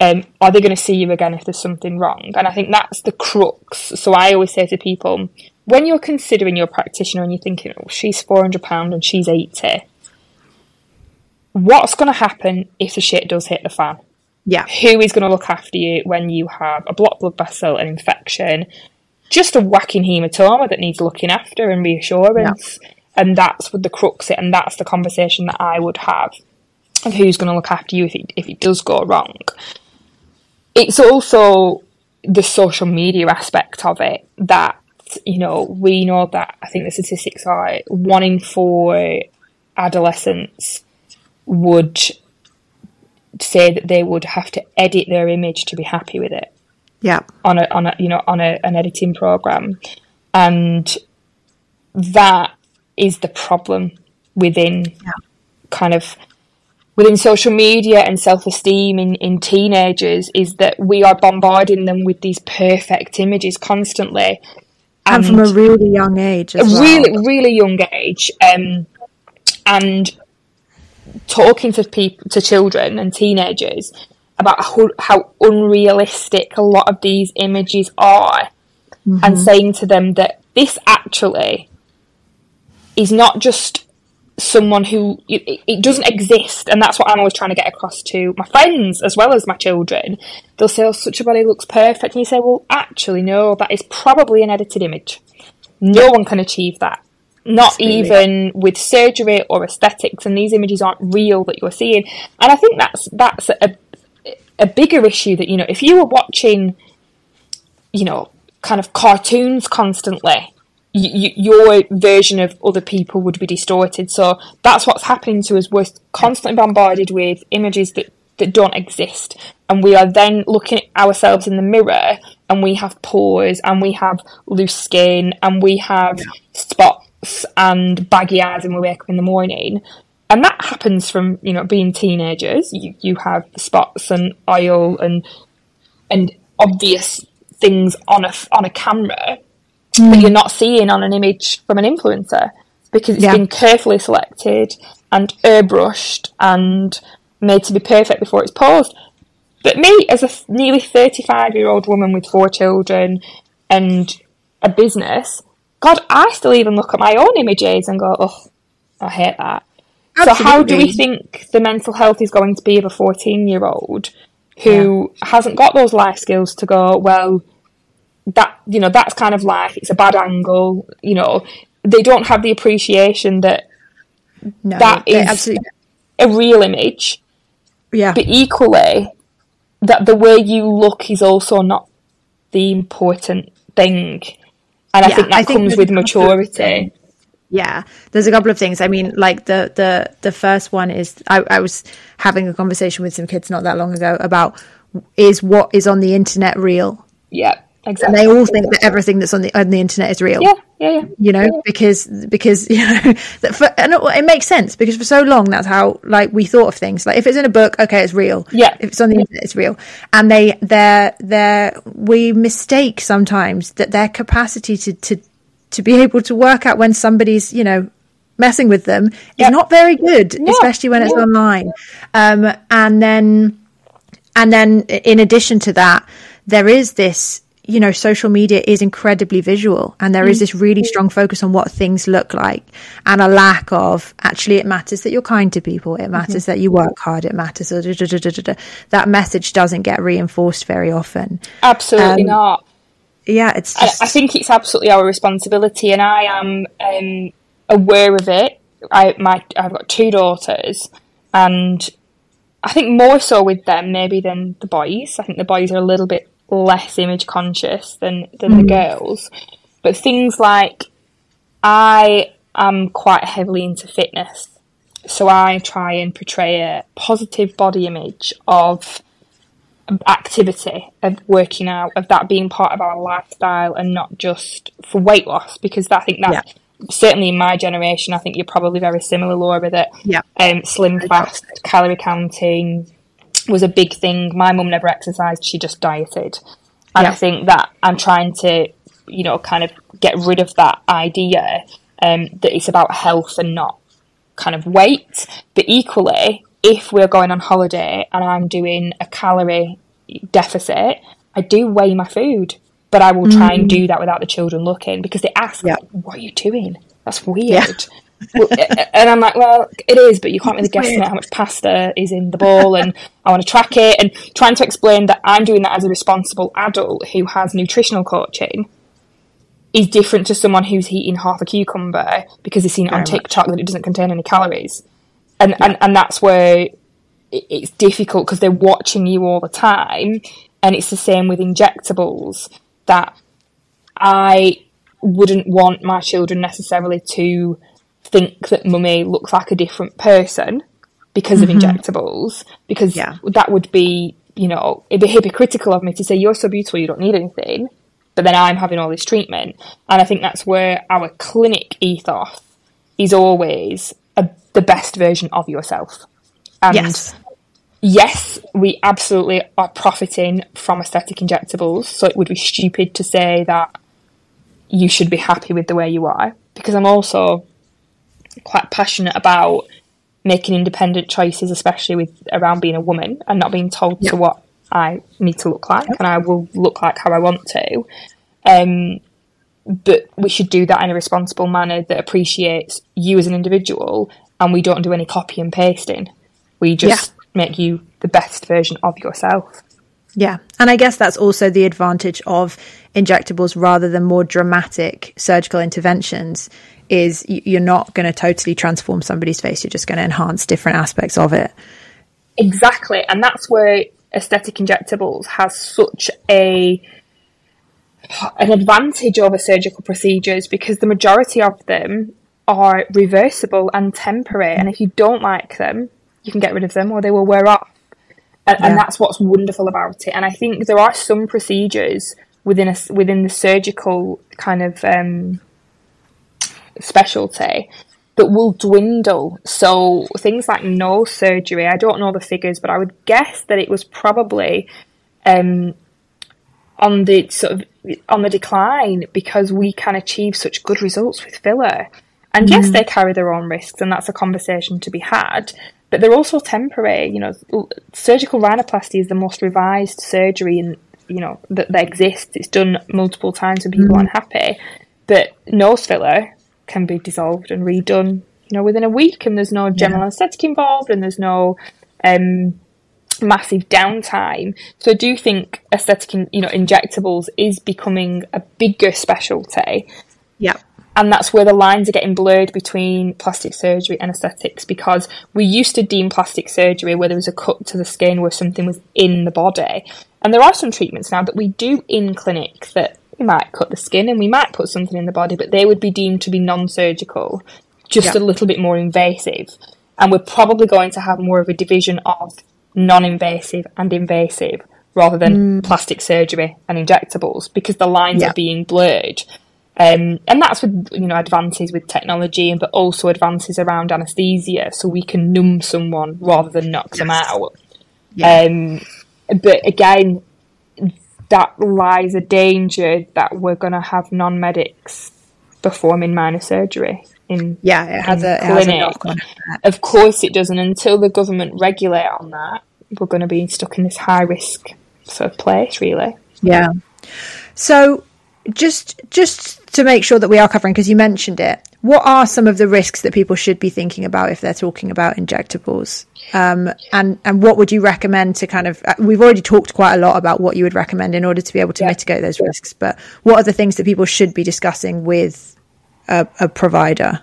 um, are they going to see you again if there's something wrong? And I think that's the crux. So I always say to people, when you're considering your practitioner and you're thinking, oh, she's £400 and she's 80, what's going to happen if the shit does hit the fan? yeah. Who is going to look after you when you have a blocked blood vessel, an infection, just a whacking hematoma that needs looking after and reassurance? And that's what the crux it, and that's the conversation that I would have of who's going to look after you if it, if it does go wrong. It's also the social media aspect of it that, you know, we know that I think the statistics are one in four adolescents would say that they would have to edit their image to be happy with it Yeah. on a on a you know on a, an editing program, and that is the problem within Yeah. kind of within social media and self esteem in, in teenagers is that we are bombarding them with these perfect images constantly. And from a really young age as a well. really really young age um, and talking to people to children and teenagers about how, how unrealistic a lot of these images are and saying to them that this actually is not just someone who it, it doesn't exist and that's what i'm always trying to get across to my friends as well as my children. They'll say oh such a body looks perfect and you say well actually no that is probably an edited image. No one can achieve that. Not Absolutely. even with surgery or aesthetics and these images aren't real that you're seeing. And i think that's that's a, a bigger issue that you know if you were watching you know kind of cartoons constantly, your version of other people would be distorted. So that's what's happening to us. We're constantly bombarded with images that, that don't exist. And we are then looking at ourselves in the mirror and we have pores and we have loose skin and we have spots and baggy eyes when we wake up in the morning. And that happens from, you know, being teenagers. You, you have spots and oil and, and obvious things on a, on a camera mm. that you're not seeing on an image from an influencer because it's yeah. been carefully selected and airbrushed and made to be perfect before it's posed. But me, as a nearly 35 year old woman with four children and a business, God, I still even look at my own images and go, oh, I hate that. Absolutely. So, how do we think the mental health is going to be of a 14 year old who yeah. hasn't got those life skills to go, well, that you know that's kind of like It's a bad angle. You know, they don't have the appreciation that no, that is absolutely... a real image. Yeah, but equally, that the way you look is also not the important thing, and I think that I comes with maturity. Yeah, there's a couple of things. I mean, like the the the first one is I, I was having a conversation with some kids not that long ago about is what is on the internet real? Yeah Exactly. And they all think that everything that's on the on the internet is real. Yeah, yeah, yeah. You know, yeah. because because you know that for, and it makes sense because for so long that's how like we thought of things. Like if it's in a book, okay, it's real. Yeah. If it's on the internet, it's real. And they they're they're we mistake sometimes that their capacity to to to be able to work out when somebody's you know messing with them yeah. is not very good, yeah. especially when it's online. Um, and then and then in addition to that, there is this you know, social media is incredibly visual and there is mm. this really strong focus on what things look like and a lack of actually it matters that you're kind to people. It matters mm-hmm. that you work hard. It matters. Da, da, da, that message doesn't get reinforced very often. Absolutely um, not. Yeah, it's just... I, I, think it's absolutely our responsibility and I am um, aware of it. I, my, I've got two daughters and I think more so with them maybe than the boys. I think the boys are a little bit less image conscious than than mm. the girls. But things like I am quite heavily into fitness. So I try and portray a positive body image of activity, of working out, of that being part of our lifestyle and not just for weight loss because I think that yeah. certainly in my generation, I think you're probably very similar, Laura, that yeah. um, slim fast, calorie counting, was a big thing. My mum never exercised; she just dieted, and yeah. I think that I'm trying to, you know, kind of get rid of that idea um, that it's about health and not kind of weight. But equally, if we're going on holiday and I'm doing a calorie deficit, I do weigh my food, but I will try mm. and do that without the children looking because they ask, yeah. "What are you doing? That's weird." Yeah well, and I'm like, well, it is, but you can't really guess how much pasta is in the bowl, and I want to track it, and trying to explain that I'm doing that as a responsible adult who has nutritional coaching is different to someone who's eating half a cucumber because they've seen it on TikTok much. that it doesn't contain any calories, and yeah. and and that's where it's difficult because they're watching you all the time, and it's the same with injectables that I wouldn't want my children necessarily to think that mummy looks like a different person because mm-hmm. of injectables, because yeah. that would be, you know, it'd be hypocritical of me to say, you're so beautiful, you don't need anything, but then I'm having all this treatment. And I think that's where our clinic ethos is always a, the best version of yourself. And yes. yes, we absolutely are profiting from aesthetic injectables, so it would be stupid to say that you should be happy with the way you are, because I'm also quite passionate about making independent choices, especially with around being a woman and not being told to what I need to look like, and I will look like how I want to. Um, but we should do that in a responsible manner that appreciates you as an individual, and we don't do any copy and pasting. We just yeah. make you the best version of yourself. Yeah. And I guess that's also the advantage of injectables rather than more dramatic surgical interventions is you're not going to totally transform somebody's face. You're just going to enhance different aspects of it. Exactly. And that's where aesthetic injectables has such a an advantage over surgical procedures because the majority of them are reversible and temporary. And if you don't like them, you can get rid of them or they will wear off. And, yeah. and that's what's wonderful about it. And I think there are some procedures within a, within the surgical kind of um, specialty that will dwindle. So things like nose surgery, I don't know the figures, but I would guess that it was probably um, on the sort of on the decline because we can achieve such good results with filler. And mm. yes, they carry their own risks, and that's a conversation to be had. But they're also temporary. You know, surgical rhinoplasty is the most revised surgery in you know that, that exists. It's done multiple times when people mm. are unhappy. But nose filler can be dissolved and redone, you know, within a week, and there's no general yeah. anaesthetic involved, and there's no um, massive downtime. So I do think aesthetic, in, you know, injectables is becoming a bigger specialty. Yeah. And that's where the lines are getting blurred between plastic surgery and aesthetics because we used to deem plastic surgery where there was a cut to the skin where something was in the body. And there are some treatments now that we do in clinic that we might cut the skin and we might put something in the body, but they would be deemed to be non surgical, just yeah. a little bit more invasive. And we're probably going to have more of a division of non invasive and invasive rather than mm. plastic surgery and injectables because the lines yeah. are being blurred. Um, and that's with you know advances with technology, but also advances around anaesthesia, so we can numb someone rather than knock yes. them out. Yeah. Um, but again, that lies a danger that we're going to have non medics performing minor surgery in yeah it has a, it clinic. Has a of course it doesn't. Until the government regulate on that we're going to be stuck in this high risk sort of place really. Yeah. So just just to make sure that we are covering because you mentioned it what are some of the risks that people should be thinking about if they're talking about injectables? Um, and and what would you recommend to kind of uh, we've already talked quite a lot about what you would recommend in order to be able to yeah. mitigate those risks but what are the things that people should be discussing with a, a provider?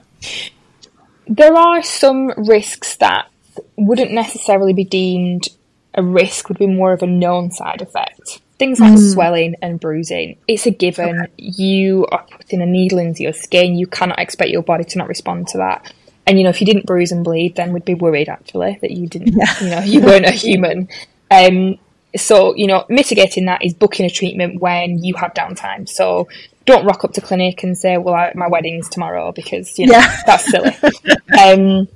There are some risks that wouldn't necessarily be deemed a risk would be more of a known side effect Things like mm. swelling and bruising, it's a given. Okay. You are putting a needle into your skin. You cannot expect your body to not respond to that. And you know, if you didn't bruise and bleed, then we'd be worried actually that you didn't. Yeah. You know, you weren't a human. Um, so you know, mitigating that is booking a treatment when you have downtime. So don't rock up to clinic and say, "Well, I, my wedding's tomorrow," because you know yeah. that's silly. um,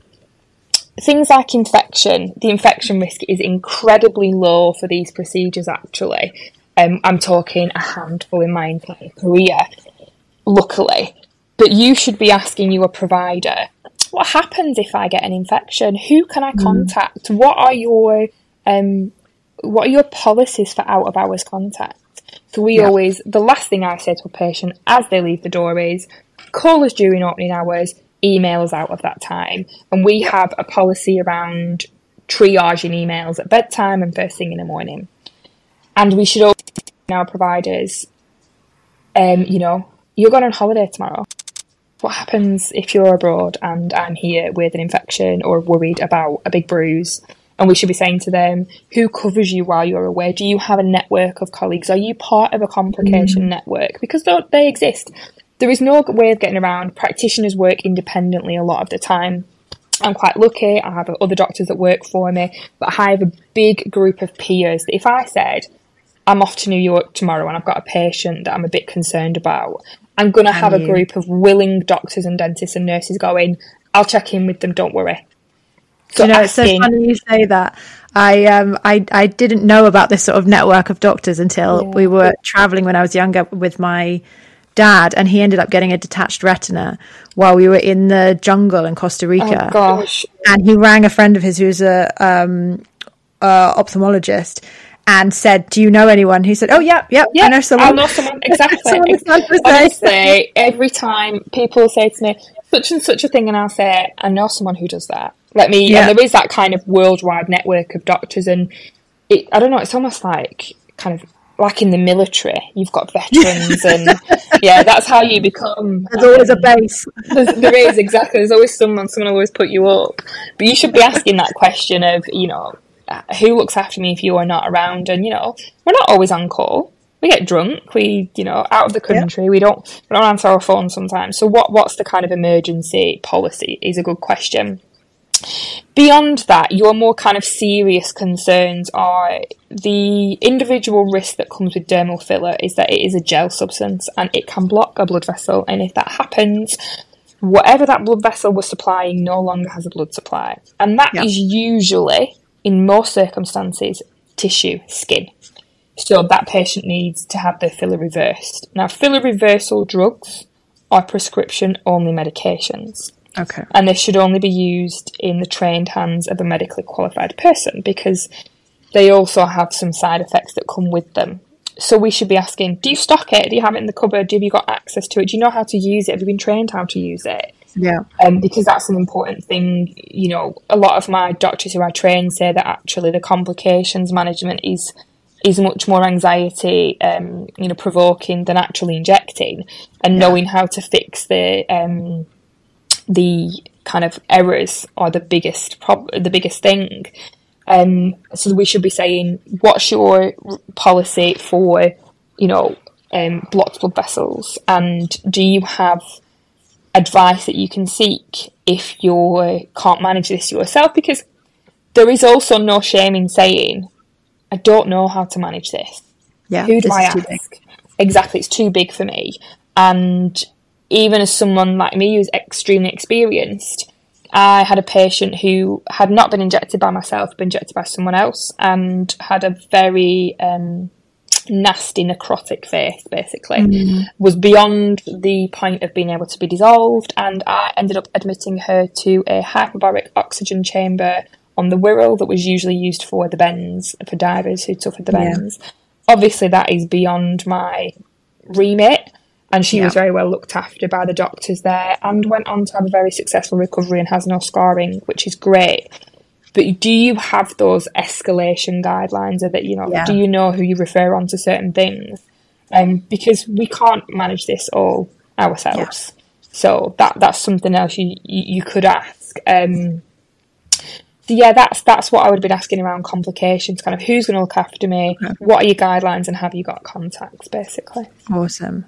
things like infection, the infection risk is incredibly low for these procedures actually. Um, I'm talking a handful in my entire career, luckily. But you should be asking your provider, what happens if I get an infection? Who can I hmm. contact? Mm. What are your um, what are your policies for out of hours contact? So we yeah. always the last thing I say to a patient as they leave the door is call us during opening hours, emails out of that time. And we have a policy around triaging emails at bedtime and first thing in the morning. And we should also our providers, um, you know, you're going on holiday tomorrow. What happens if you're abroad and I'm here with an infection or worried about a big bruise? And we should be saying to them, who covers you while you're away? Do you have a network of colleagues? Are you part of a complication mm. network? Because they exist there is no way of getting around. Practitioners work independently a lot of the time. I'm quite lucky. I have other doctors that work for me, but I have a big group of peers that if I said, I'm off to New York tomorrow and I've got a patient that I'm a bit concerned about, I'm going to have a group of willing doctors and dentists and nurses going, I'll check in with them, don't worry. So you know, asking, it's so funny you say that. I um I I didn't know about this sort of network of doctors until yeah. we were traveling when I was younger with my dad, and he ended up getting a detached retina while we were in the jungle in Costa Rica. Oh gosh! And he rang a friend of his who's a um, uh, ophthalmologist and said, "Do you know anyone?" He said, "Oh yeah, yeah, yeah I know someone." I know someone exactly. someone Honestly, every time people say to me such and such a thing, and I'll say, "I know someone who does that." Let me. Yeah. And there is that kind of worldwide network of doctors, and it, I don't know. It's almost like kind of like in the military, you've got veterans, and yeah, that's how you become. There's always a um, base. there is exactly. There's always someone. Someone always put you up. But you should be asking that question of, you know, who looks after me if you are not around? And you know, we're not always on call. we get drunk, we you know out of the country, yeah. we don't we don't answer our phone sometimes. So what what's the kind of emergency policy is a good question. Beyond that, your more kind of serious concerns are the individual risk that comes with dermal filler is that it is a gel substance and it can block a blood vessel, and if that happens, whatever that blood vessel was supplying no longer has a blood supply, and that is usually, in most circumstances, tissue, skin. So that patient needs to have their filler reversed. Now, filler reversal drugs are prescription only medications. Okay. And they should only be used in the trained hands of a medically qualified person because they also have some side effects that come with them. So we should be asking, do you stock it? Do you have it in the cupboard? Have you got access to it? Do you know how to use it? Have you been trained how to use it? Yeah. Um, because that's an important thing. You know, a lot of my doctors who I train say that actually the complications management is is much more anxiety, um, you know, provoking than actually injecting, and yeah. knowing how to fix the um, the kind of errors are the biggest prob- the biggest thing. Um, so we should be saying, what's your policy for, you know, um, blocked blood vessels, and do you have advice that you can seek if you can't manage this yourself? Because there is also no shame in saying, I don't know how to manage this. Yeah, who do I ask? Exactly, it's too big for me, and even as someone like me who's extremely experienced, I had a patient who had not been injected by myself, but injected by someone else, and had a very um, nasty necrotic face, basically. Mm. Was beyond the point of being able to be dissolved, and I ended up admitting her to a hyperbaric oxygen chamber on the Wirral that was usually used for the bends, for divers who suffered the bends. Yeah. Obviously, that is beyond my remit and she yeah. was very well looked after by the doctors there and went on to have a very successful recovery and has no scarring, which is great. But do you have those escalation guidelines of that, you know, yeah. do you know who you refer on to certain things? Um, because we can't manage this all ourselves. Yeah. So that that's something else you you, you could ask. Um, so yeah, that's that's what I would have been asking around complications. Kind of who's going to look after me? Okay. What are your guidelines, and have you got contacts? Basically. Awesome.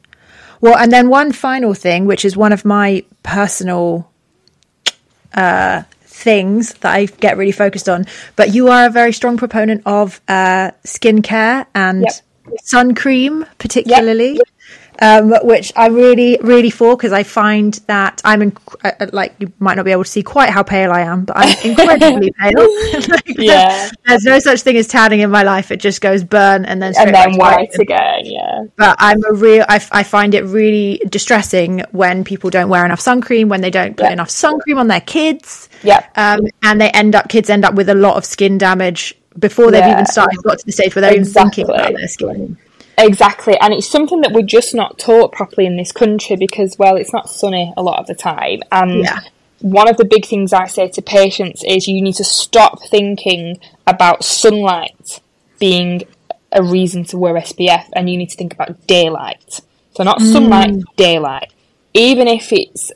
Well, and then one final thing, which is one of my personal uh, things that I get really focused on. But you are a very strong proponent of uh, skincare and yep. sun cream, particularly. Yep um, which I really, really for because I find that I'm in, uh, uh, like you might not be able to see quite how pale I am, but I'm incredibly pale. like, yeah, there's, no such thing as tanning in my life. It just goes burn and then and then white again. Yeah, but I'm a real. I, I find it really distressing when people don't wear enough sun cream, when they don't put enough sun cream on their kids. Yeah, um, and they end up kids end up with a lot of skin damage before they've yeah. even started got to the stage where they're exactly. even thinking about their skin. Exactly, and it's something that we're just not taught properly in this country because, well, it's not sunny a lot of the time. And yeah. one of the big things I say to patients is you need to stop thinking about sunlight being a reason to wear SPF, and you need to think about daylight. So, not mm. sunlight, daylight. Even if it's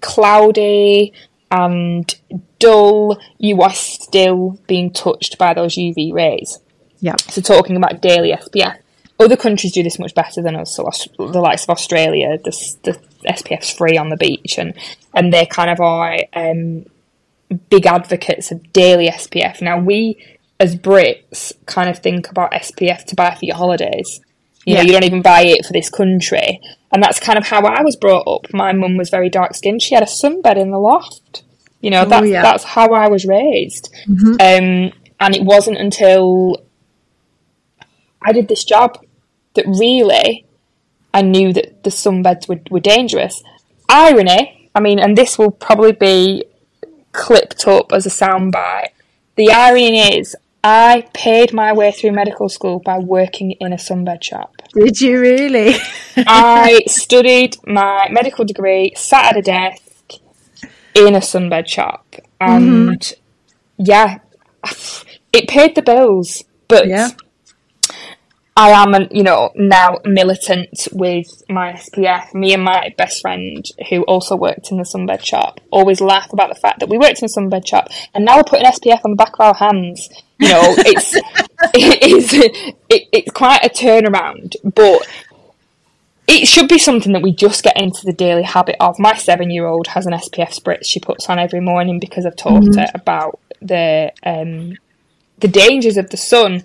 cloudy and dull, you are still being touched by those UV rays. Yeah. So, talking about daily SPF other countries do this much better than us. So the likes of Australia, the, the SPF's free on the beach, and and they kind of are um, big advocates of daily SPF. Now we as Brits kind of think about SPF to buy for your holidays. You know, you don't even buy it for this country, and that's kind of how I was brought up. My mum was very dark skinned. She had a sunbed in the loft. You know, oh, that's yeah. that's how I was raised. Mm-hmm. Um, and it wasn't until I did this job that really I knew that the sunbeds were, were dangerous. Irony, I mean, and this will probably be clipped up as a soundbite. The irony is, I paid my way through medical school by working in a sunbed shop. Did you really? I studied my medical degree, sat at a desk in a sunbed shop, and mm-hmm. yeah, it paid the bills. But yeah. I am, you know, now militant with my SPF. Me and my best friend, who also worked in the sunbed shop, always laugh about the fact that we worked in a sunbed shop and now we're putting SPF on the back of our hands. You know, it's it is it, it's quite a turnaround, but it should be something that we just get into the daily habit of. My seven year old has an SPF spritz she puts on every morning because I've taught mm-hmm. her about the um, the dangers of the sun.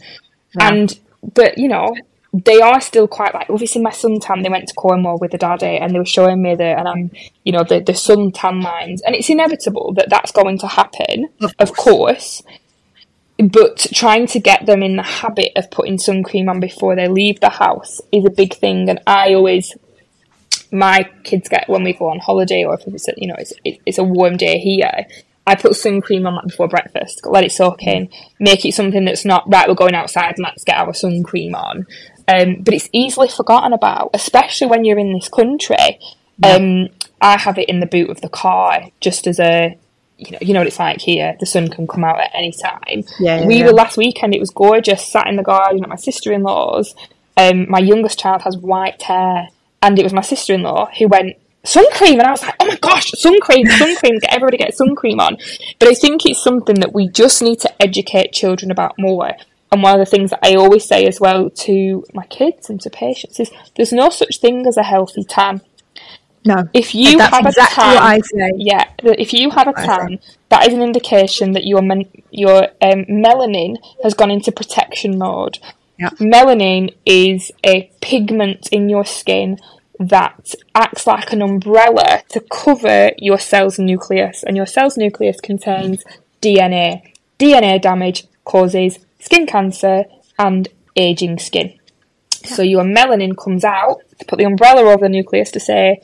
Yeah. And but you know, they are still quite like obviously my suntan they went to Cornwall with the daddy and they were showing me the and I'm you know the the suntan lines and it's inevitable that that's going to happen of course. of course. but trying to get them in the habit of putting sun cream on before they leave the house is a big thing. And I always my kids get when we go on holiday or if it's a, you know it's it's a warm day here I put sun cream on that before breakfast, let it soak in, make it something that's not right. We're going outside and let's get our sun cream on. Um, but it's easily forgotten about, especially when you're in this country. Yeah. Um, I have it in the boot of the car just as a, you know, you know what it's like here. The sun can come out at any time. Yeah, we yeah. were last weekend. It was gorgeous. Sat in the garden at my sister in law's. Um, my youngest child has white hair, and it was my sister in law who went sun cream, and I was like, oh my gosh, sun cream, sun cream. Get everybody get sun cream on. But I think it's something that we just need to educate children about more. And one of the things that I always say as well to my kids and to patients is there's no such thing as a healthy tan. No. If you have exactly a tan, yeah, if you have a tan, that is an indication that your your um, melanin has gone into protection mode. Yeah. Melanin is a pigment in your skin that acts like an umbrella to cover your cell's nucleus, and your cell's nucleus contains DNA. DNA damage causes skin cancer, and aging skin. So your melanin comes out to put the umbrella over the nucleus to say,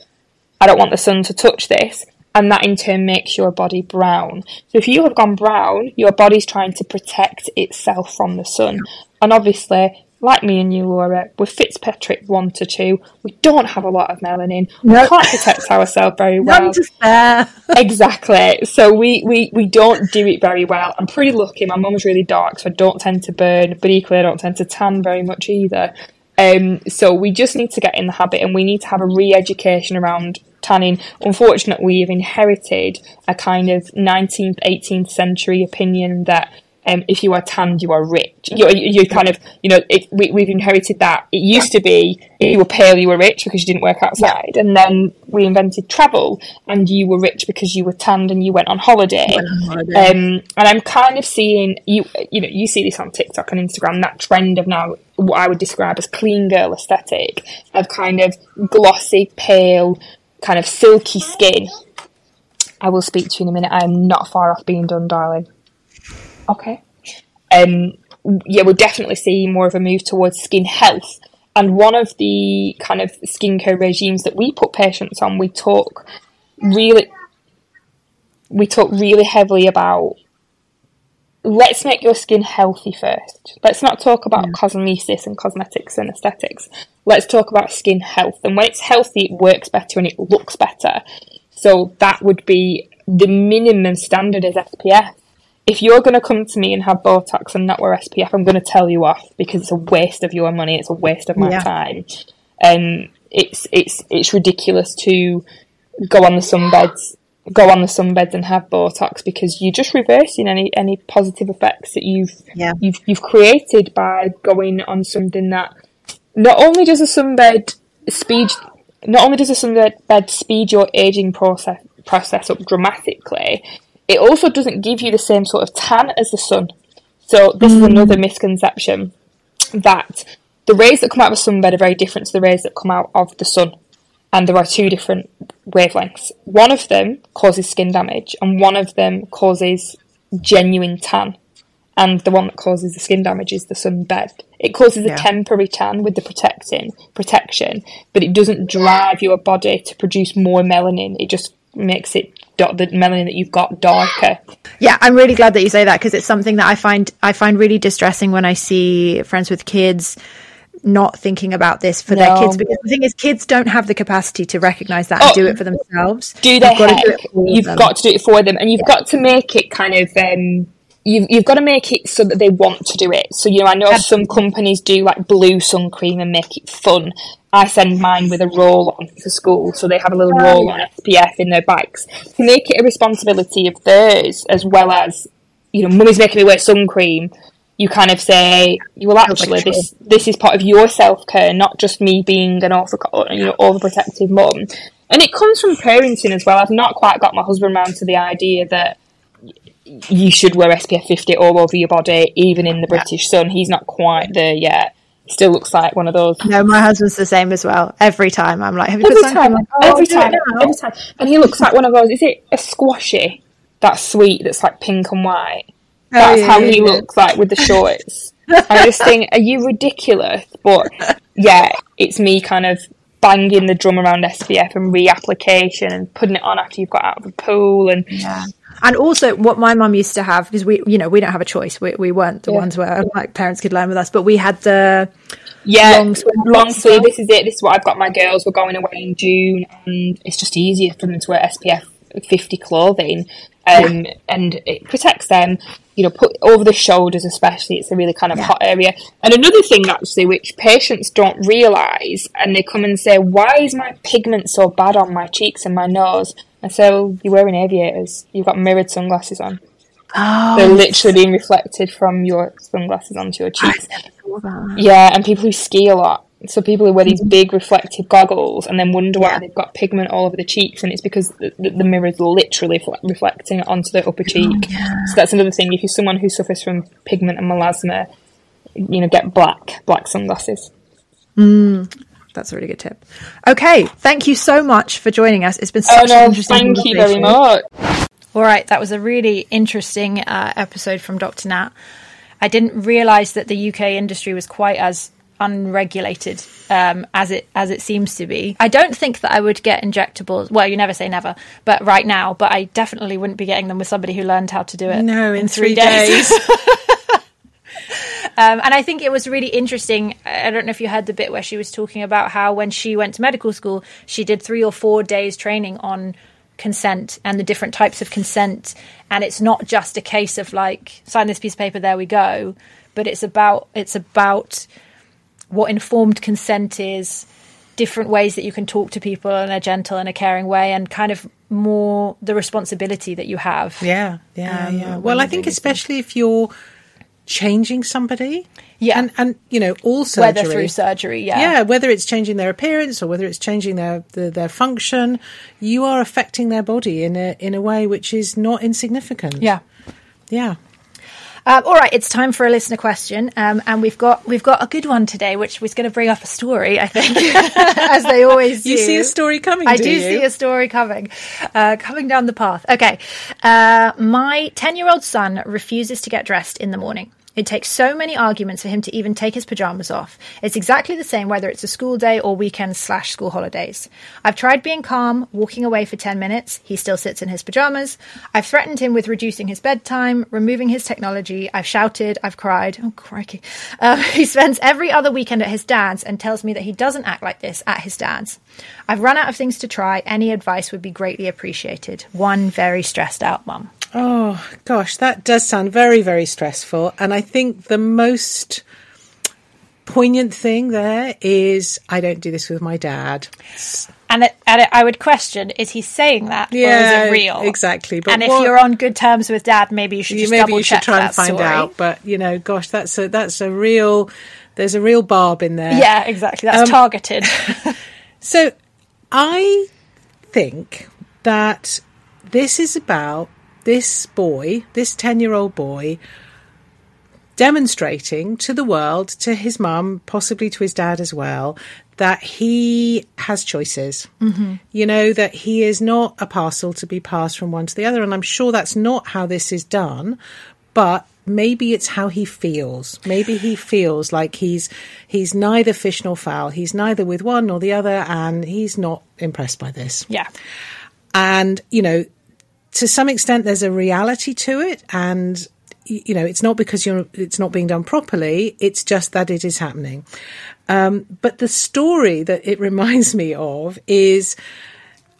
I don't want the sun to touch this, and that in turn makes your body brown. So if you have gone brown, your body's trying to protect itself from the sun. And obviously, like me and you, Laura, we're Fitzpatrick 1 to 2. We don't have a lot of melanin. Nope. We can't protect ourselves very well. None to spare. exactly. So we, we, we don't do it very well. I'm pretty lucky. My mum's really dark, so I don't tend to burn, but equally I don't tend to tan very much either. Um, so we just need to get in the habit and we need to have a re-education around tanning. Unfortunately, we've inherited a kind of 19th, 18th century opinion that um, if you are tanned, you are rich. You're, you kind of, you know, it, we, have inherited that. It used to be if you were pale, you were rich because you didn't work outside. Yeah. And then we invented travel and you were rich because you were tanned and you went on holiday. Went on holiday. Um, and I'm kind of seeing, you, you know, you see this on TikTok and Instagram, that trend of now what I would describe as clean girl aesthetic of kind of glossy, pale, kind of silky skin. I will speak to you in a minute. I am not far off being done, darling. Okay. Um, yeah, we'll definitely see more of a move towards skin health. And one of the kind of skincare regimes that we put patients on, we talk really, we talk really heavily about. Let's make your skin healthy first. Let's not talk about yeah. cosmesis and cosmetics and aesthetics. Let's talk about skin health. And when it's healthy, it works better and it looks better. So that would be the minimum standard as SPF if you're going to come to me and have Botox and not wear SPF, I'm going to tell you off because it's a waste of your money. It's a waste of my yeah. time. And um, it's it's it's ridiculous to go on the sunbeds, go on the sunbeds and have Botox because you're just reversing any any positive effects that you've yeah. you've you've created by going on something that not only does a sunbed speed not only does a sunbed speed your aging process process up dramatically, it also doesn't give you the same sort of tan as the sun. So this mm. is another misconception that the rays that come out of a sunbed are very different to the rays that come out of the sun. And there are two different wavelengths. One of them causes skin damage, and one of them causes genuine tan. And the one that causes the skin damage is the sunbed. It causes yeah. a temporary tan with the protecting protection, but it doesn't drive your body to produce more melanin. It just makes it the melanin that you've got darker. Yeah, I'm really glad that you say that because it's something that I find I find really distressing when I see friends with kids not thinking about this for no. their kids because the thing is kids don't have the capacity to recognize that oh, and do it for themselves. Do they? You've got to do it for them and you've yeah. got to make it kind of um, you've, you've got to make it so that they want to do it. So, you know, I know Absolutely. some companies do like blue sun cream and make it fun. I send mine with a roll on for school, so they have a little oh, roll on SPF in their bags to make it a responsibility of theirs as well as, you know, mummy's making me wear sun cream. you kind of say, well, actually, this this is part of your self care, not just me being an over, you know, overprotective mum. And it comes from parenting as well. I've not quite got my husband around to the idea that you should wear SPF 50 all over your body, even in the British sun. He's not quite there yet. Still looks like one of those. No, my husband's the same as well. Every time I'm like, have you every put time, like, oh, every time, every time, and he looks like one of those. Is it a squashy? That's sweet. That's like pink and white. Oh, That's yeah, how he yeah. looks like with the shorts. I just think, are you ridiculous? But yeah, it's me kind of banging the drum around SPF and reapplication and putting it on after you've got out of the pool and yeah. And also, what my mum used to have because we, you know, we don't have a choice. We, we weren't the yeah. ones where like parents could learn with us, but we had the yeah long sleeve. Long sleeve. This is it. This is what I've got. My girls were going away in June, and it's just easier for them to wear SPF 50 clothing um, yeah. and it protects them. You know, put over the shoulders, especially. It's a really kind of yeah. hot area. And another thing, actually, which patients don't realise, and they come and say, "Why is my pigment so bad on my cheeks and my nose?" Say, "Well, you're wearing aviators. You've got mirrored sunglasses on. Oh, They're literally being reflected from your sunglasses onto your cheeks." Yeah, and people who ski a lot so people who wear these big reflective goggles and then wonder why yeah. they've got pigment all over the cheeks, and it's because the, the mirror is literally fl- reflecting onto the upper cheek. Oh, yeah. So that's another thing. If you're someone who suffers from pigment and melasma, you know, get black black sunglasses. Mm, that's a really good tip. Okay, thank you so much for joining us. It's been such oh, no, an interesting. Thank you very much. All right, that was a really interesting uh, episode from Dr. Nat. I didn't realise that the UK industry was quite as unregulated um, as it as it seems to be. I don't think that I would get injectables. Well, you never say never, but right now, but I definitely wouldn't be getting them with somebody who learned how to do it. No, in, in three, three, days. days. Um, and I think it was really interesting. I don't know if you heard the bit where she was talking about how when she went to medical school, she did three or four days training on consent and the different types of consent. And it's not just a case of like sign this piece of paper, there we go, but it's about it's about what informed consent is, different ways that you can talk to people in a gentle and a caring way, and kind of more the responsibility that you have. Yeah, yeah, um, yeah. Well, I think especially if you're changing somebody. Yeah. And, and you know, all surgery. Whether through surgery, yeah. Yeah, whether it's changing their appearance or whether it's changing their, their, their function, you are affecting their body in a, in a way which is not insignificant. Yeah. Yeah. Um, all right, it's time for a listener question, um, and we've got we've got a good one today, which was going to bring up a story. I think, as they always do. You see a story coming. I do, you? see a story coming, uh, coming down the path. Okay, uh, my ten-year-old son refuses to get dressed in the morning. It takes so many arguments for him to even take his pajamas off. It's exactly the same whether it's a school day or weekend slash school holidays. I've tried being calm, walking away for 10 minutes. He still sits in his pajamas. I've threatened him with reducing his bedtime, removing his technology. I've shouted, I've cried. Oh, crikey. Uh, he spends every other weekend at his dad's and tells me that he doesn't act like this at his dad's. I've run out of things to try. Any advice would be greatly appreciated. One very stressed out mum. Oh, gosh, that does sound very, very stressful. And I think the most poignant thing there is I don't do this with my dad. And, it, and it, I would question: Is he saying that, yeah, or is it real? Exactly. But and what, if you're on good terms with dad, maybe you should just maybe you should try and find story. out. But you know, gosh, that's a that's a real. There's a real barb in there. Yeah, exactly. That's um, targeted. so, I think that this is about this boy, this 10 year old boy, demonstrating to the world, to his mum, possibly to his dad as well, that he has choices. Mm-hmm. You know, that he is not a parcel to be passed from one to the other. And I'm sure that's not how this is done, but maybe it's how he feels. Maybe he feels like he's he's neither fish nor fowl. He's neither with one nor the other, and he's not impressed by this. Yeah. And, you know, to some extent, there's a reality to it, and you know, it's not because you're it's not being done properly. It's just that it is happening. Um, but the story that it reminds me of is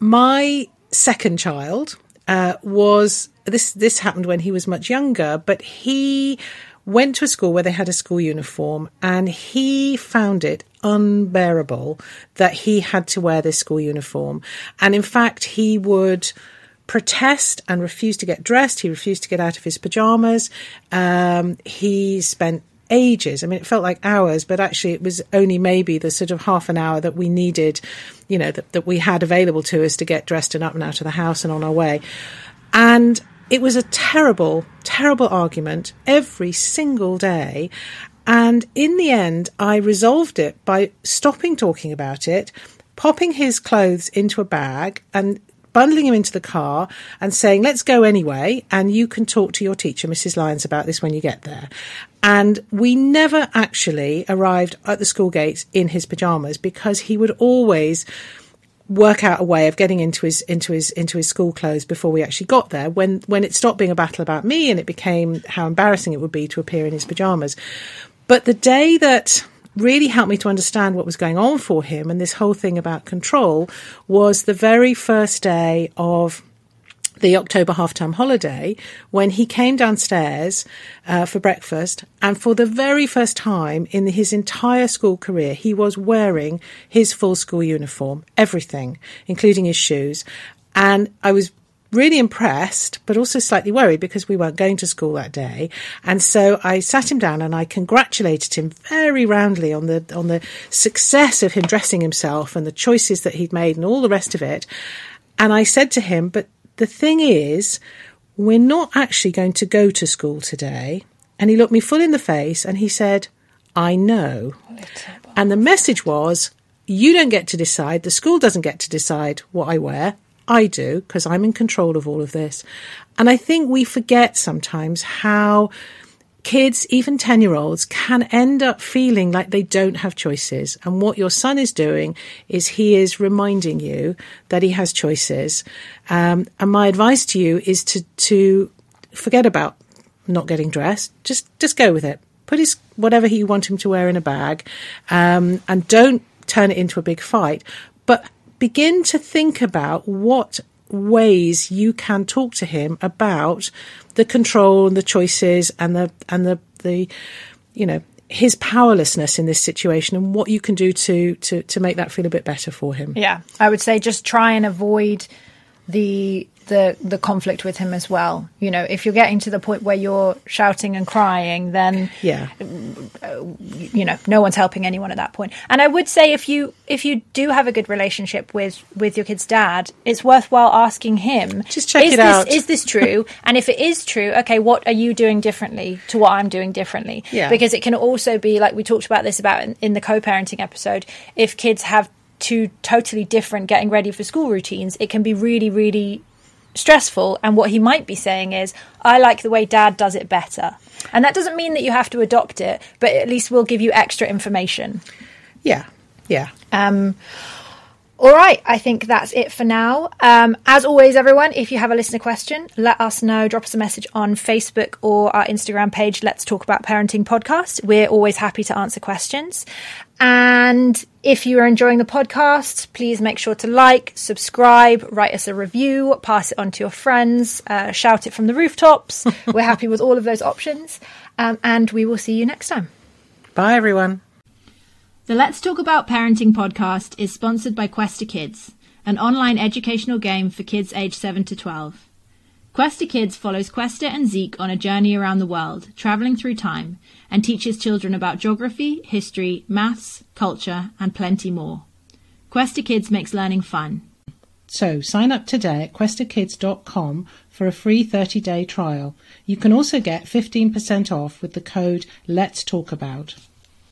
my second child uh, was this. This happened when he was much younger, but he went to a school where they had a school uniform, and he found it unbearable that he had to wear this school uniform. And in fact, he would protest and refused to get dressed. He refused to get out of his pajamas. Um, he spent ages. I mean, it felt like hours, but actually it was only maybe the sort of half an hour that we needed, you know, that, that we had available to us to get dressed and up and out of the house and on our way. And it was a terrible, terrible argument every single day. And in the end, I resolved it by stopping talking about it, popping his clothes into a bag and bundling him into the car and saying, let's go anyway. And you can talk to your teacher, Mrs. Lyons, about this when you get there. And we never actually arrived at the school gates in his pajamas because he would always work out a way of getting into his into his into his school clothes before we actually got there when when it stopped being a battle about me and it became how embarrassing it would be to appear in his pajamas but the day that really helped me to understand what was going on for him and this whole thing about control was the very first day of the October half term holiday when he came downstairs uh, for breakfast. And for the very first time in his entire school career, he was wearing his full school uniform, everything, including his shoes. And I was really impressed, but also slightly worried because we weren't going to school that day. And so I sat him down and I congratulated him very roundly on the, on the success of him dressing himself and the choices that he'd made and all the rest of it. And I said to him, but the thing is, we're not actually going to go to school today. And he looked me full in the face and he said, I know. And the message was, you don't get to decide. The school doesn't get to decide what I wear. I do because I'm in control of all of this. And I think we forget sometimes how kids, even 10 year olds, can end up feeling like they don't have choices. And what your son is doing is he is reminding you that he has choices. Um, and my advice to you is to, to forget about not getting dressed. Just, just go with it. Put his, whatever you want him to wear in a bag. Um, and don't turn it into a big fight. But begin to think about what ways you can talk to him about the control and the choices and the and the the you know his powerlessness in this situation and what you can do to to to make that feel a bit better for him. Yeah, I would say just try and avoid the the the conflict with him as well. You know, if you're getting to the point where you're shouting and crying, then yeah, uh, you know, no one's helping anyone at that point. And I would say if you if you do have a good relationship with with your kid's dad, it's worthwhile asking him. Just check it this, out. Is this true? and if it is true, okay, what are you doing differently to what I'm doing differently? Yeah. Because it can also be like we talked about this about in, in the co-parenting episode. If kids have two totally different getting ready for school routines, it can be really, really stressful. And what he might be saying is, I like the way dad does it better. And that doesn't mean that you have to adopt it, but at least we'll give you extra information. Yeah. Yeah. Um, all right, I think that's it for now. Um, as always, everyone, if you have a listener question, let us know. Drop us a message on Facebook or our Instagram page. Let's talk about parenting podcast. We're always happy to answer questions. And if you are enjoying the podcast, please make sure to like, subscribe, write us a review, pass it on to your friends, uh, shout it from the rooftops. We're happy with all of those options. Um, and we will see you next time. Bye, everyone. The Let's Talk About Parenting podcast is sponsored by Questa Kids, an online educational game for kids aged 7 to 12. Questa Kids follows Questa and Zeke on a journey around the world, traveling through time, and teaches children about geography, history, maths, culture, and plenty more. Questa Kids makes learning fun. So sign up today at questakids.com for a free 30-day trial. You can also get 15% off with the code Let's Talk About.